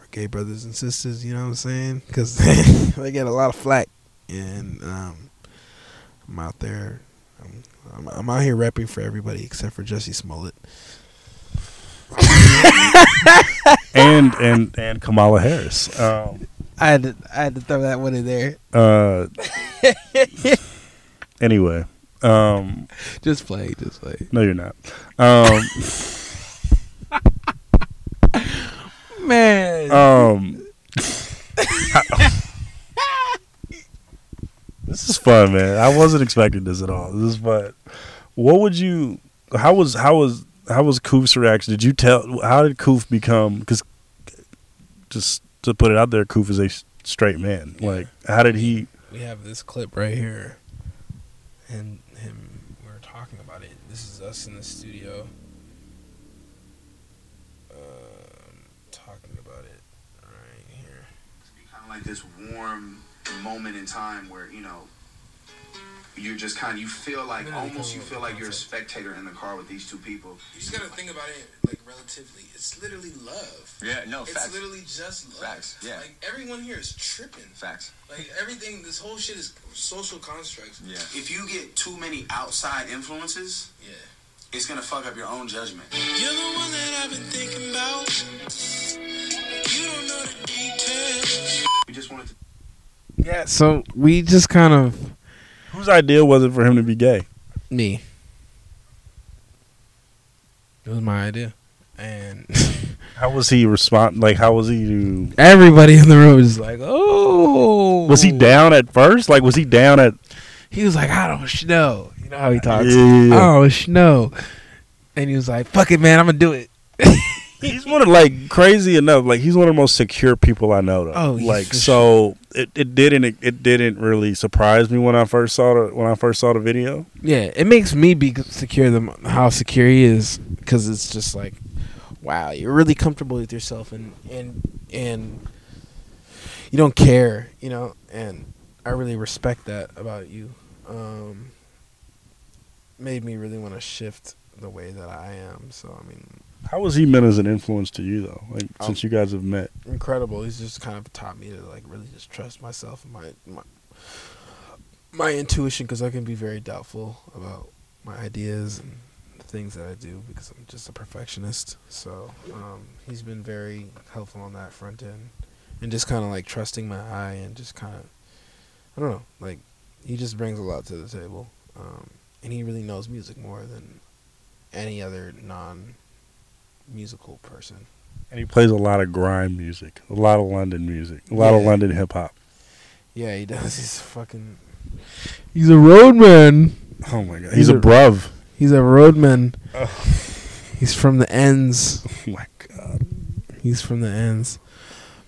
Speaker 3: our gay brothers and sisters. You know what I'm saying? Because they get a lot of flack, and um, I'm out there. I'm, I'm, I'm out here repping for everybody except for Jussie Smollett.
Speaker 1: and and and Kamala Harris. Um,
Speaker 3: I had to I had to throw that one in there.
Speaker 1: uh, anyway, um,
Speaker 3: Just play, just play.
Speaker 1: no, you're not. Um,
Speaker 3: Man,
Speaker 1: um, this is fun, man. I wasn't expecting this at all. This is fun. What would you? How was how was how was Koof's reaction? Did you tell? How did Koof become? Because just to put it out there, Koof is a straight man. Like, how did he?
Speaker 3: we have this clip right here, and him. We were talking about it. This is us in the studio. Um, talking about it right here.
Speaker 4: It's kind of like this warm moment in time where you know you're just kind of you feel like
Speaker 3: Yeah,
Speaker 4: almost
Speaker 3: you
Speaker 4: you feel like you're a spectator in the car with these two people.
Speaker 5: You just gotta think about it like relatively. It's literally love.
Speaker 6: Yeah, no, facts.
Speaker 5: it's
Speaker 6: facts.
Speaker 5: literally just love.
Speaker 6: Facts, yeah.
Speaker 5: Like everyone here is tripping.
Speaker 6: Facts.
Speaker 5: Like everything, this whole shit is social constructs.
Speaker 6: Yeah.
Speaker 4: If you get too many outside influences,
Speaker 5: Yeah.
Speaker 4: it's gonna fuck up your own judgment.
Speaker 5: You're the one that I've been thinking about. You don't know the details.
Speaker 4: We just wanted to
Speaker 3: Yeah. So we just kind of
Speaker 1: Whose idea was it for him to be gay?
Speaker 3: me. It was my idea, and
Speaker 1: How was he respond? Like, how was he to?
Speaker 3: everybody in the room was like, "Oh."
Speaker 1: Was he down at first? Like, was he down at?
Speaker 3: He was like, "I don't know." You know how he talks.
Speaker 1: Yeah.
Speaker 3: I don't know. And he was like, "Fuck it, man. I'm gonna do it."
Speaker 1: He's one of like crazy enough. Like, he's one of the most secure people I know. Though.
Speaker 3: Oh,
Speaker 1: like so. It, it didn't it, it didn't really surprise me when I first saw the when I first saw the video.
Speaker 3: Yeah, it makes me be secure than how secure he is because it's just like, wow, you're really comfortable with yourself and and and you don't care, you know. And I really respect that about you. Um, made me really want to shift the way that I am. So I mean,
Speaker 1: How was he meant as an influence to you though? Like,
Speaker 3: Oh.
Speaker 1: since you guys have met.
Speaker 3: incredible. He's just kind of taught me to like really just trust myself and my my my intuition because I can be very doubtful about my ideas and the things that I do because I'm just a perfectionist. So um, he's been very helpful on that front end and just kind of like trusting my eye and just kind of I don't know. Like he just brings a lot to the table, um, and he really knows music more than any other non-musical person.
Speaker 1: And he plays a lot of grime music, a lot of London music, a lot of London hip hop.
Speaker 3: Yeah, he does. He's fucking. He's a roadman.
Speaker 1: Oh my god,
Speaker 3: He's
Speaker 1: he's, a,
Speaker 3: a-
Speaker 1: bruv.
Speaker 3: He's a roadman.
Speaker 1: Oh.
Speaker 3: He's from the ends.
Speaker 1: Oh my god.
Speaker 3: He's from the ends.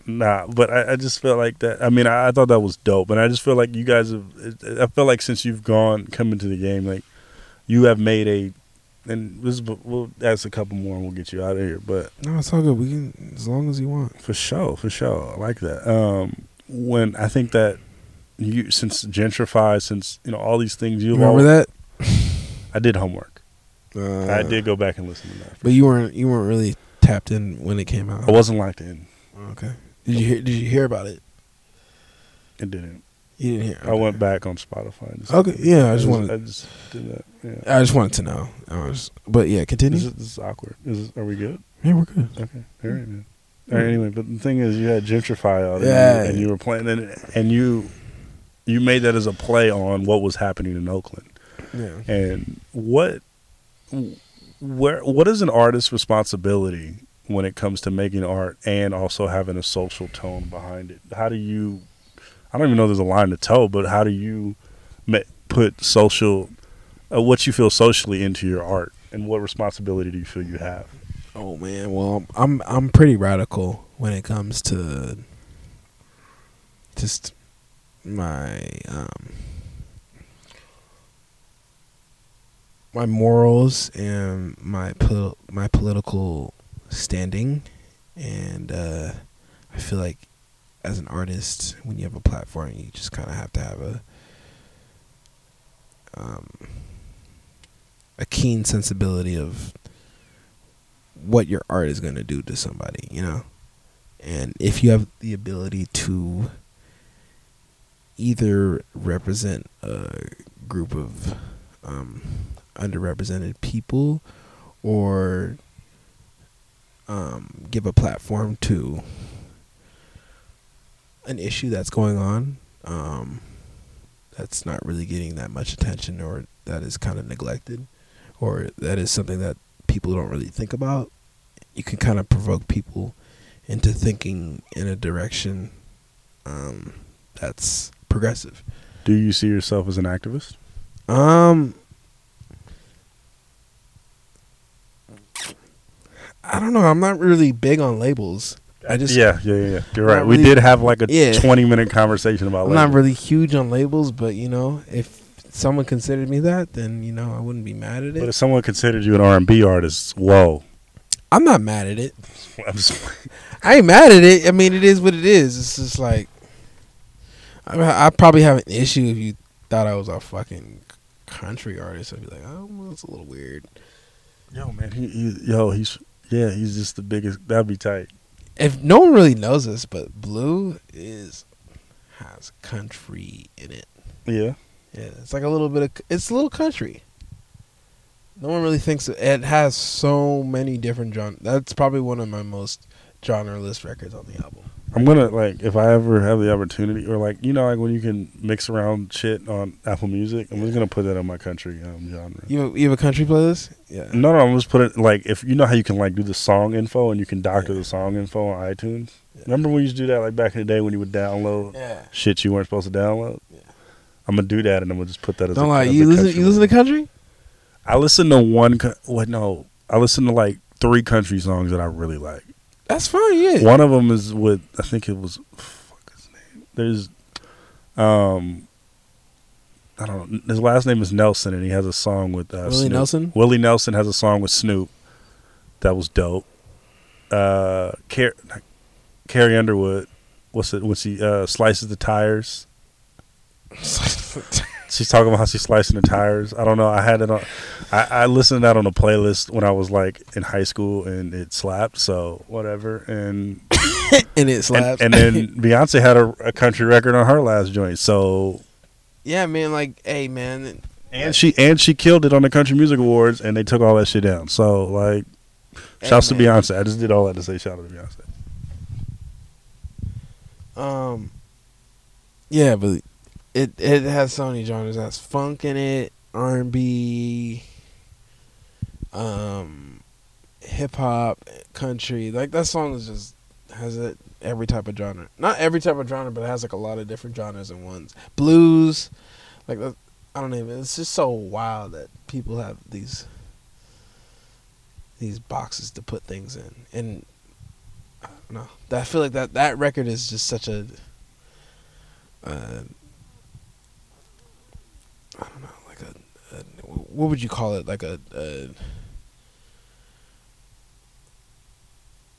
Speaker 1: Nah, but I, I just felt like that. I mean, I, I thought that was dope, and I just feel like you guys have. I feel like since you've gone come into the game, like you have made a. And this, we'll ask a couple more, and we'll get you out of here. But
Speaker 3: No, it's all good. We can as long as you want.
Speaker 1: For sure, for sure. I like that. Um, when I think that you since Jentrify, since you know all these things you
Speaker 3: Remember that?
Speaker 1: I did homework.
Speaker 3: Uh,
Speaker 1: I did go back and listen to that.
Speaker 3: But you weren't you weren't really tapped in when it came out.
Speaker 1: I wasn't locked in.
Speaker 3: Okay. Did you hear? Did you hear about it?
Speaker 1: It didn't.
Speaker 3: You didn't hear.
Speaker 1: I went back on Spotify.
Speaker 3: Okay, yeah, I just wanted-
Speaker 1: I just did that. Yeah.
Speaker 3: I just wanted to know. I was, but yeah, continue.
Speaker 1: This is, this is awkward. Is are we good?
Speaker 3: yeah, we're good.
Speaker 1: Okay. All right, man. All right. Anyway, but the thing is, you had Jentrify out,
Speaker 3: Yeah.
Speaker 1: and, you, and you were playing, and, and you you made that as a play on what was happening in Oakland.
Speaker 3: Yeah.
Speaker 1: And what where what is an artist's responsibility when it comes to making art and also having a social tone behind it? How do you I don't even know there's a line to toe, but how do you put social uh, what you feel socially into your art and what responsibility do you feel you have?
Speaker 3: Oh man, well, I'm I'm pretty radical when it comes to just my um my morals and my pol- my political standing and uh I feel like as an artist when you have a platform you just kind of have to have a um a keen sensibility of what your art is going to do to somebody, you know? And if you have the ability to either represent a group of um, underrepresented people or um, give a platform to an issue that's going on um, that's not really getting that much attention or that is kind of neglected or that is something that people don't really think about, you can kind of provoke people into thinking in a direction um, that's progressive.
Speaker 1: Do you see yourself as an activist?
Speaker 3: Um, I don't know. I'm not really big on labels. I just
Speaker 1: yeah, yeah, yeah. yeah. You're right. we did have like a
Speaker 3: Yeah.
Speaker 1: 20 minute conversation about
Speaker 3: I'm not really huge on labels, but you know, if someone considered me that, then you know I wouldn't be mad at it.
Speaker 1: But if someone considered you an R&B artist, whoa.
Speaker 3: I'm not mad at it. I ain't mad at it. I mean, it is what it is. It's just like I, I probably have an issue if you thought I was a fucking country artist. I'd be like, oh, well, that's a little weird.
Speaker 1: yo, man, he, he, yo, he's, yeah, he's just the biggest. That'd be tight.
Speaker 3: If no one really knows this, but Blue is has country in it.
Speaker 1: Yeah.
Speaker 3: Yeah, it's like a little bit of it's a little country. No one really thinks it, it has so many different genres. That's probably one of my most genre-less records on the album.
Speaker 1: I'm gonna like if I ever have the opportunity, or like you know, like when you can mix around shit on Apple Music, I'm just gonna put that on my country um, genre.
Speaker 3: You have, you have a country playlist? Yeah.
Speaker 1: No, no, I'm just put it like if you know how you can like do the song info and you can doctor the song info on iTunes. Remember when you used to do that like back in the day when you would download
Speaker 3: Yeah.
Speaker 1: shit you weren't supposed to download?
Speaker 3: Yeah.
Speaker 1: I'm gonna do that and I'm gonna just put that as
Speaker 3: Don't
Speaker 1: a,
Speaker 3: lie.
Speaker 1: as
Speaker 3: You listen. You listen to country?
Speaker 1: I listen to one. co- What? No, I listen to like three country songs that I really like.
Speaker 3: That's fine. Yeah.
Speaker 1: One of them is with I think it was fuck his name. There's, um, I don't know. His last name is Nelson, and he has a song with uh,
Speaker 3: Willie
Speaker 1: Snoop.
Speaker 3: Nelson?
Speaker 1: Willie Nelson has a song with Snoop that was dope. Uh, Car- Carrie Underwood. What's it? When she uh, slices the tires. She's talking about how she's slicing the tires. I don't know. I had it on. I, I listened to that on a playlist when I was like in high school, and it slapped. So whatever. And
Speaker 3: and it
Speaker 1: and, and then Beyonce had a, a country record on her last joint. So
Speaker 3: yeah, man. Like, hey, man.
Speaker 1: and she and she killed it on the Country Music Awards, and they took all that shit down. So like,
Speaker 3: Hey,
Speaker 1: shouts to. Beyonce. I just did all that to say shout out to Beyonce.
Speaker 3: Um. Yeah, but it it has so many genres. It has funk in it, R and B, um, hip hop, country. Like that song is just has it every type of genre. Not every type of genre, but it has like a lot of different genres in ones. Blues, like. I don't even. It's just so wild that people have these these boxes to put things in, and I don't know. I feel like that that record is just such a. Uh, I don't know, like a, a what would you call it? Like a, a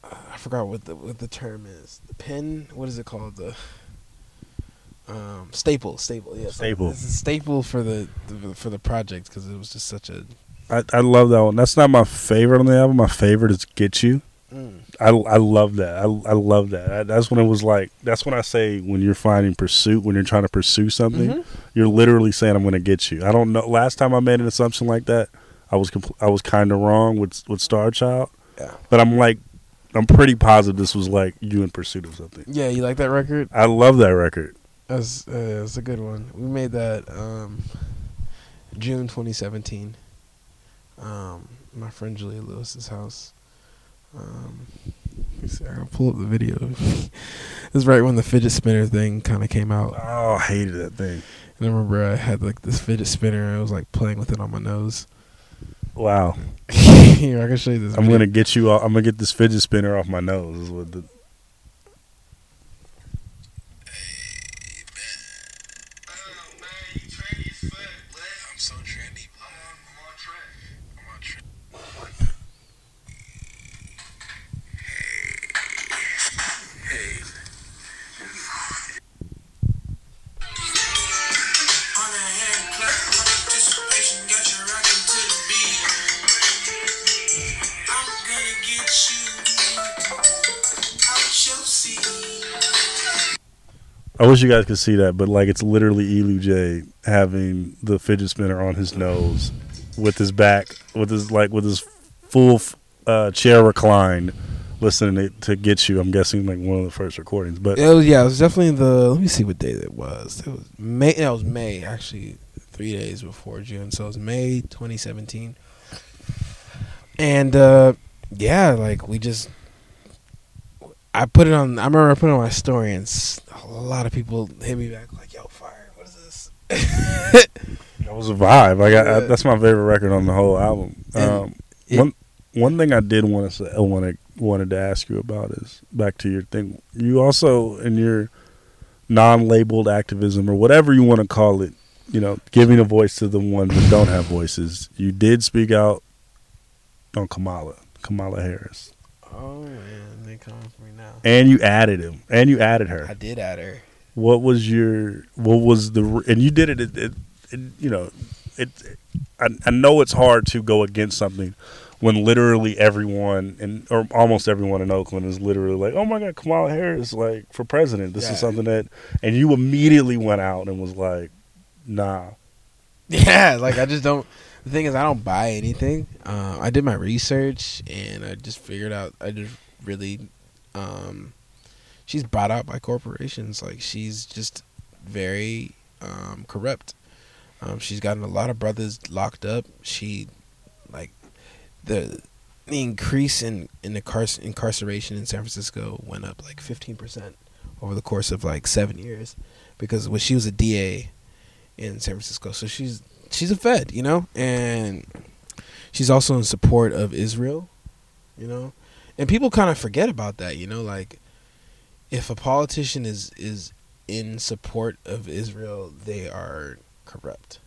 Speaker 3: I forgot what the what the term is. The pin. What is it called? The um, staple. Staple. Yeah.
Speaker 1: Staple.
Speaker 3: It's a staple for the, the for the project because it was just such a.
Speaker 1: I, I love that one. That's not my favorite on the album. My favorite is "Get You."
Speaker 3: Mm.
Speaker 1: I, I love that. I, I love that. I, that's when it was like. That's when I say when you're finding pursuit, when you're trying to pursue something,
Speaker 3: Mhm.
Speaker 1: you're literally saying, "I'm going to get you." I don't know. Last time I made an assumption like that, I was compl- I was kind of wrong with with Star Child,
Speaker 3: Yeah.
Speaker 1: but I'm like, I'm pretty positive this was like you in pursuit of something.
Speaker 3: Yeah, you like that record?
Speaker 1: I love that record.
Speaker 3: That's uh, that's a good one. We made that um, June 2017. Um, my friend Julia Lewis's house. Um, let me see, I'll pull up the video. this is right when the fidget spinner thing kind of came out.
Speaker 1: Oh, I hated that thing.
Speaker 3: And I remember I had like this fidget spinner. and I was like playing with it on my nose.
Speaker 1: Wow.
Speaker 3: Here, I can show you this.
Speaker 1: I'm
Speaker 3: video.
Speaker 1: gonna get you. Off, I'm gonna get this fidget spinner off my nose. Is what the, I wish you guys could see that, but like it's literally Elujay having the fidget spinner on his nose, with his back, with his like with his full uh, chair reclined, listening to, to "Get You." I'm guessing like one of the first recordings, but
Speaker 3: It was yeah, it was definitely the. Let me see what date it was. It was May. That was May actually, three days before June. So it was May 2017. And uh yeah, like we just. I put it on. I remember I put it on my story, and a lot of people hit me back like, "Yo, fire! What is this?"
Speaker 1: that was a vibe. Like I, I, that's my favorite record on the whole album. Um,
Speaker 3: it-
Speaker 1: one one thing I did want to say, I wanted wanted to ask you about is back to your thing. You also in your non-labeled activism or whatever you want to call it, you know, giving a voice to the ones that don't have voices. You did speak out on Kamala, Kamala Harris,
Speaker 3: oh man, they coming for me now.
Speaker 1: and you added him, and you added her.
Speaker 3: I did add her.
Speaker 1: what was your what was the and you did it, it, it, it you know it I, I know it's hard to go against something when literally everyone and or almost everyone in Oakland is literally like oh my god Kamala Harris like for president this
Speaker 3: Yeah.
Speaker 1: is something that and you immediately went out and was like nah
Speaker 3: Yeah, like I just don't. The thing is, I don't buy anything. Um, I did my research and I just figured out. I just really, um, she's bought out by corporations. Like she's just very um, corrupt. Um, she's gotten a lot of brothers locked up. She, like, the the increase in in the incar- incarceration in San Francisco went up like fifteen percent over the course of like seven years, because when she was a DA in San Francisco. So she's she's a Fed, you know, and she's also in support of Israel, you know, and people kind of forget about that, you know, like if a politician is is in support of Israel, they are corrupt.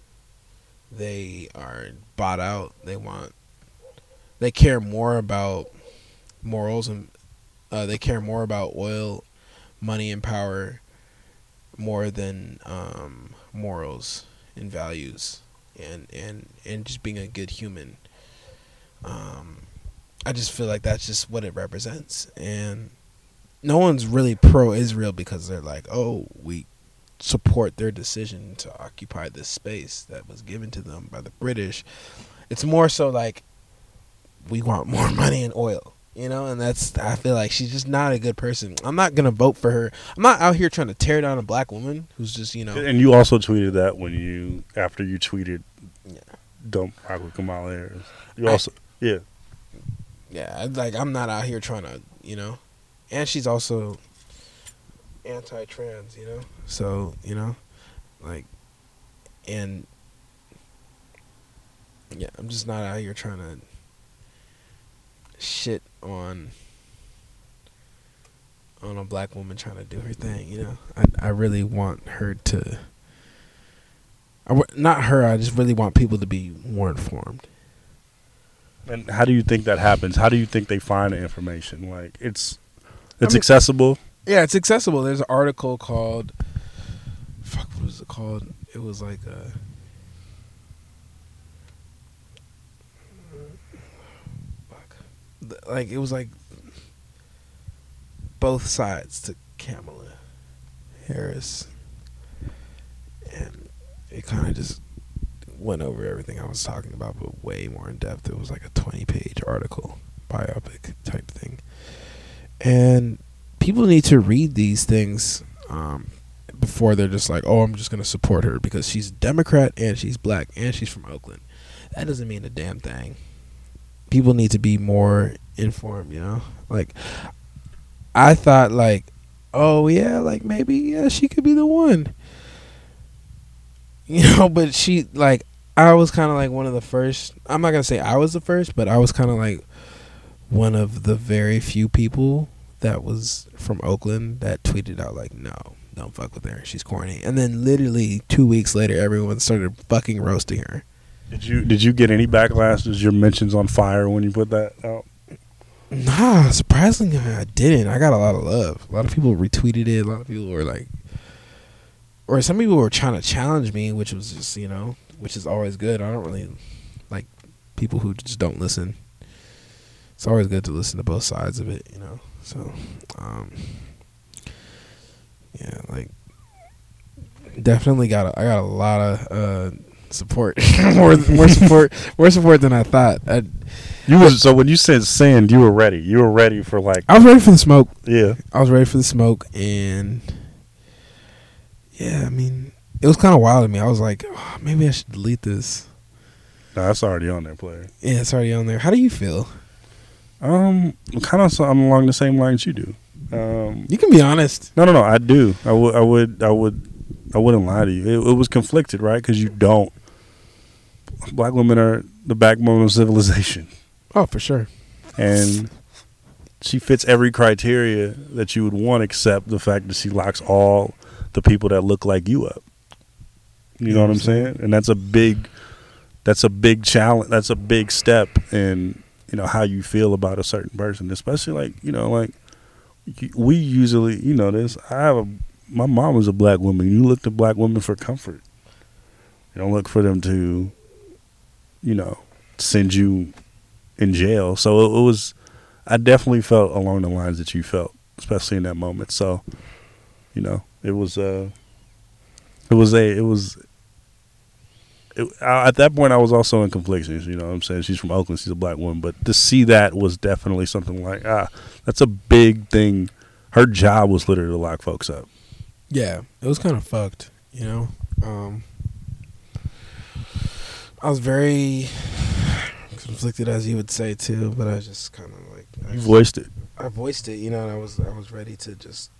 Speaker 3: They are bought out. They want. They care more about morals and uh, they care more about oil, money, and power more than um, morals and values and and and just being a good human. Um, I just feel like that's just what it represents, and no one's really pro-Israel because they're like, oh, we support their decision to occupy this space that was given to them by the British. It's more so like we want more money and oil. You know, and that's I feel like she's just not a good person. I'm not gonna vote for her. I'm not out here trying to tear down a black woman who's just you know.
Speaker 1: And you also tweeted that when you after you tweeted,
Speaker 3: Yeah.
Speaker 1: "Don't rock with Kamala Harris." You
Speaker 3: I-
Speaker 1: also, yeah,
Speaker 3: Yeah, like I'm not out here trying to, you know, and she's also anti-trans, you know. So you know, like, and yeah, I'm just not out here trying to shit on on a black woman trying to do her thing, you know. I I really want her to. I not her. I just really want people to be more informed.
Speaker 1: And how do you think that happens? How do you think they find the information? Like it's it's
Speaker 3: mean-
Speaker 1: accessible.
Speaker 3: Yeah, it's accessible. There's an article called fuck what was it called? It was like a fuck. Like it was like both sides to Kamala Harris. And it kind of just went over everything I was talking about, but way more in depth. It was like a 20 page article, biopic type thing. And people need to read these things um, before they're just like, oh, I'm just going to support her because she's Democrat and she's black and she's from Oakland. That doesn't mean a damn thing. People need to be more informed, you know? Like, I thought, like, oh, yeah, like maybe, yeah, she could be the one. You know, but she, like, I was kind of like one of the first. I'm not going to say I was the first, but I was kind of like one of the very few people that was from Oakland that tweeted out like, "No, don't fuck with her. She's corny." And then literally two weeks later, everyone started fucking roasting her.
Speaker 1: Did you did you get any backlash? Was your mentions on fire when you put that out?
Speaker 3: Nah, surprisingly, I didn't. I got a lot of love. A lot of people retweeted it. A lot of people were like, or some people were trying to challenge me, which was just you know, which is always good. I don't really like people who just don't listen. It's always good to listen to both sides of it, you know. So, um, yeah, like definitely got a, I got a lot of uh, support, more more support, more support than I thought. I,
Speaker 1: You was so when you said send, you were ready. You were ready for like
Speaker 3: I was ready for the smoke.
Speaker 1: yeah.
Speaker 3: I was ready for the smoke, and yeah, I mean, it was kind of wild to me. I was like, oh, maybe I should delete this.
Speaker 1: No, that's already on there, player.
Speaker 3: Yeah, it's already on there. How do you feel?
Speaker 1: Um, kind of. I'm along the same lines you do. Um,
Speaker 3: You can be honest.
Speaker 1: no, no, no. I do. I would. I would. I would. I wouldn't lie to you. It, it was conflicted, right? Because you don't. Black women are the backbone of civilization,
Speaker 3: Oh, for sure.
Speaker 1: and she fits every criteria that you would want, except the fact that she locks all the people that look like you up. You know what I'm saying? And that's a big. That's a big challenge. That's a big step in you know how you feel about a certain person, especially like you know like we usually you know this. I have a my mom was a black woman. You look to black women for comfort. You don't look for them to, you know, send you in jail. So it, it was. I definitely felt along the lines that you felt, especially in that moment. So, you know, it was. uh It was a. It was. It, I, at that point, I was also in conflictions. You know, what I'm saying she's from Oakland, she's a black woman, but to see that was definitely something like ah, that's a big thing. Her job was literally to lock folks up.
Speaker 3: Yeah, it was kind of fucked, you know. Um, I was very conflicted, as you would say too, but I just kind of like I,
Speaker 1: You voiced it.
Speaker 3: I voiced it, you know, and I was I was ready to just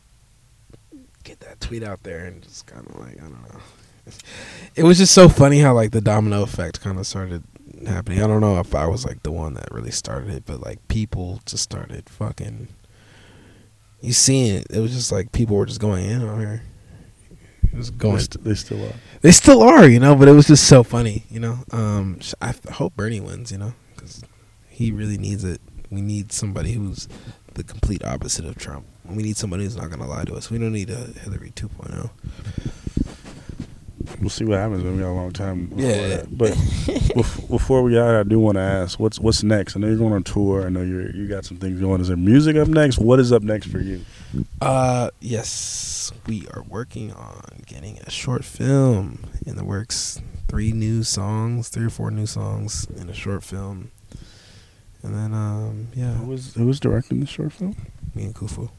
Speaker 3: get that tweet out there and just kind of like I don't know. It was just so funny how like the domino effect kind of started happening. I don't know if I was like the one that really started it, but like people just started fucking. You seen it? It was just like people were just going in on her. It was
Speaker 1: They,
Speaker 3: going.
Speaker 1: st- they still are.
Speaker 3: They still are, you know, but it was just so funny, you know. Um, sh- I f- hope Bernie wins, you know, because he really needs it. We need somebody who's the complete opposite of Trump. We need somebody who's not going to lie to us. We don't need a Hillary oh. 2.0.
Speaker 1: We'll see what happens. We got a long time. Before
Speaker 3: Yeah.
Speaker 1: that. But before we out, I do want to ask, what's what's next? I know you're going on tour. I know you you got some things going. Is there music up next? What is up next for you?
Speaker 3: Uh, yes, we are working on getting a short film in the works. Three new songs, three or four new songs in a short film, And then um yeah,
Speaker 1: Who was who was directing the short film?
Speaker 3: me and Kufu.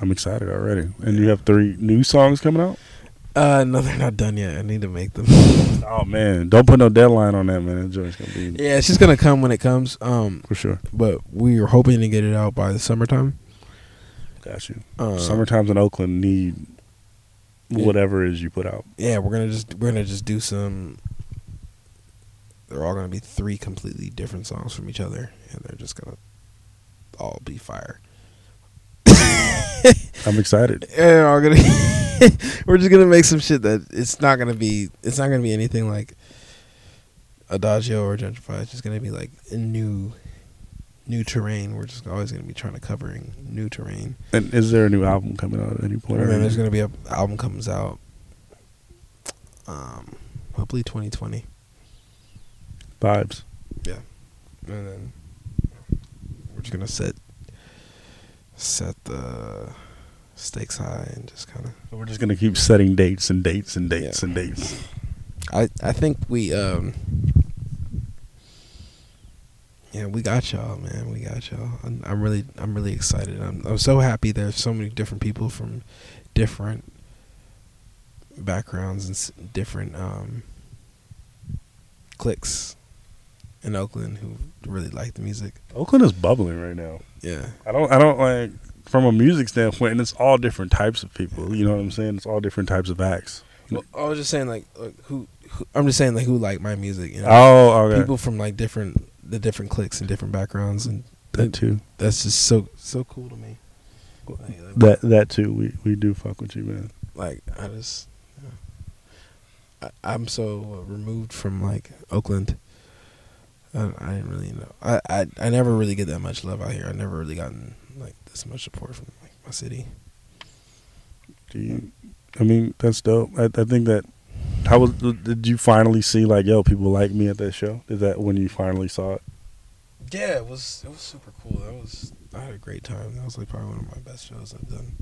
Speaker 1: I'm excited already. And you have three new songs coming out.
Speaker 3: Uh no, they're not done yet. I need to make them.
Speaker 1: Oh man, don't put no deadline on that, man. That joint's gonna be
Speaker 3: yeah, it's just gonna come when it comes. Um,
Speaker 1: for sure.
Speaker 3: but we are hoping to get it out by the summertime.
Speaker 1: Got you.
Speaker 3: Uh,
Speaker 1: Summertimes in Oakland need
Speaker 3: Yeah.
Speaker 1: whatever it is you put out.
Speaker 3: Yeah, we're gonna just we're gonna just do some. They're all gonna be three completely different songs from each other, and they're just gonna all be fire.
Speaker 1: I'm excited.
Speaker 3: Yeah, they're gonna. we're just gonna make some shit that it's not gonna be. It's not gonna be anything like Adagio or Jentrify. It's just gonna be like a new, new terrain. We're just always gonna be trying to covering new terrain.
Speaker 1: And is there a new album coming out at any point?
Speaker 3: And then there's gonna be a album comes out. Um, hopefully 2020.
Speaker 1: vibes.
Speaker 3: Yeah, and then we're just gonna set set the stakes high and just kind of.
Speaker 1: We're just gonna keep setting dates and dates and dates
Speaker 3: Yeah.
Speaker 1: and dates.
Speaker 3: I I think we um. Yeah, we got y'all, man. We got y'all. I'm, I'm really, I'm really excited. I'm, I'm so happy. There's so many different people from different backgrounds and different um, cliques in Oakland who really like the music.
Speaker 1: Oakland is bubbling right now.
Speaker 3: Yeah,
Speaker 1: I don't. I don't like from a music standpoint, and it's all different types of people. You know what I'm saying? It's all different types of acts.
Speaker 3: Well, I was just saying like, like who, who I'm just saying like who like my music. You know,
Speaker 1: Oh, okay.
Speaker 3: people from like different the different cliques and different backgrounds, and
Speaker 1: that too.
Speaker 3: that's just so so cool to me. Like, like,
Speaker 1: That that too. We we do fuck with you, man.
Speaker 3: like I just, I, I'm so removed from like Oakland. I, I didn't really know. I, I I never really get that much love out here. I never really gotten like this much support from like my city.
Speaker 1: Do you? I mean, that's dope. I, I think that. How was? Did you finally see like, yo, people like me at that show? Is that when you finally saw it?
Speaker 3: Yeah, it was it was super cool. That was I had a great time. That was like probably one of my best shows I've done.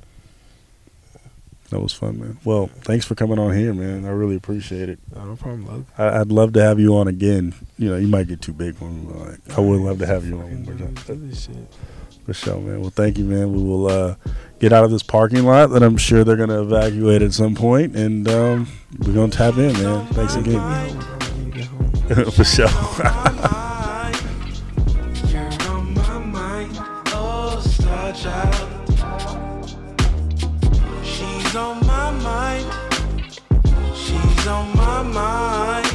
Speaker 1: That was fun, man. Well, thanks for coming on here, man. I really appreciate it.
Speaker 3: Uh, no problem, love.
Speaker 1: I, I'd love to have you on again. You know, you might get too big for me, but like, I would love to have you on one more time.
Speaker 3: Do this shit.
Speaker 1: For sure, man. Well, thank you, man. We will uh, get out of this parking lot that I'm sure they're going to evacuate at some point, and um, we're going to tap in, man. Thanks again. For sure.
Speaker 2: mind.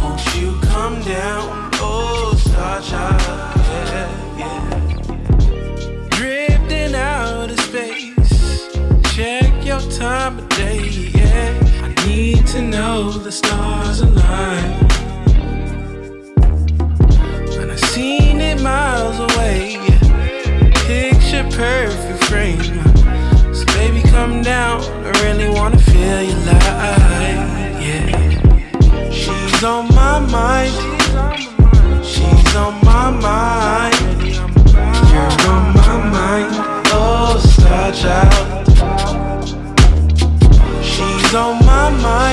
Speaker 2: Won't you come down, oh star child? Yeah, yeah. Drifting out of space, check your time of day. Yeah, I need to know the stars align. And I seen it miles away. Picture perfect frame. So baby, come down. I really wanna feel your light. She's on my mind. She's on my mind. You're on my mind. Oh, star child. She's on my mind.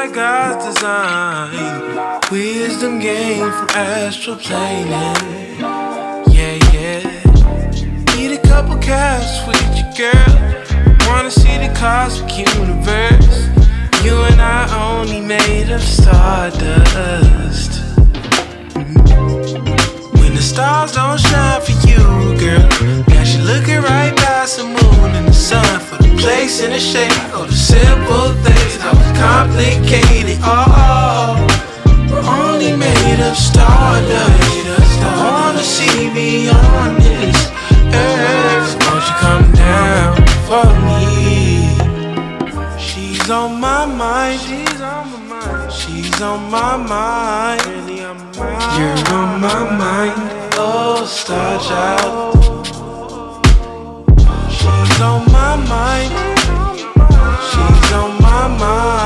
Speaker 2: By God's design. Wisdom gained from astral planing. Yeah, yeah. Eat a couple caps with your girl. Wanna see the cosmic universe. You and I only made of stardust. Stars don't shine for you, girl, got you looking right past the moon and the sun for the place and the shape of the simple things. How complicated, oh, oh, we're only made of stardust. I wanna see beyond this earth. Won't you come down for me? She's on my mind. She's on my mind. She's on my mind. Really on my mind. Oh, star child. She's on my mind. She's on my mind.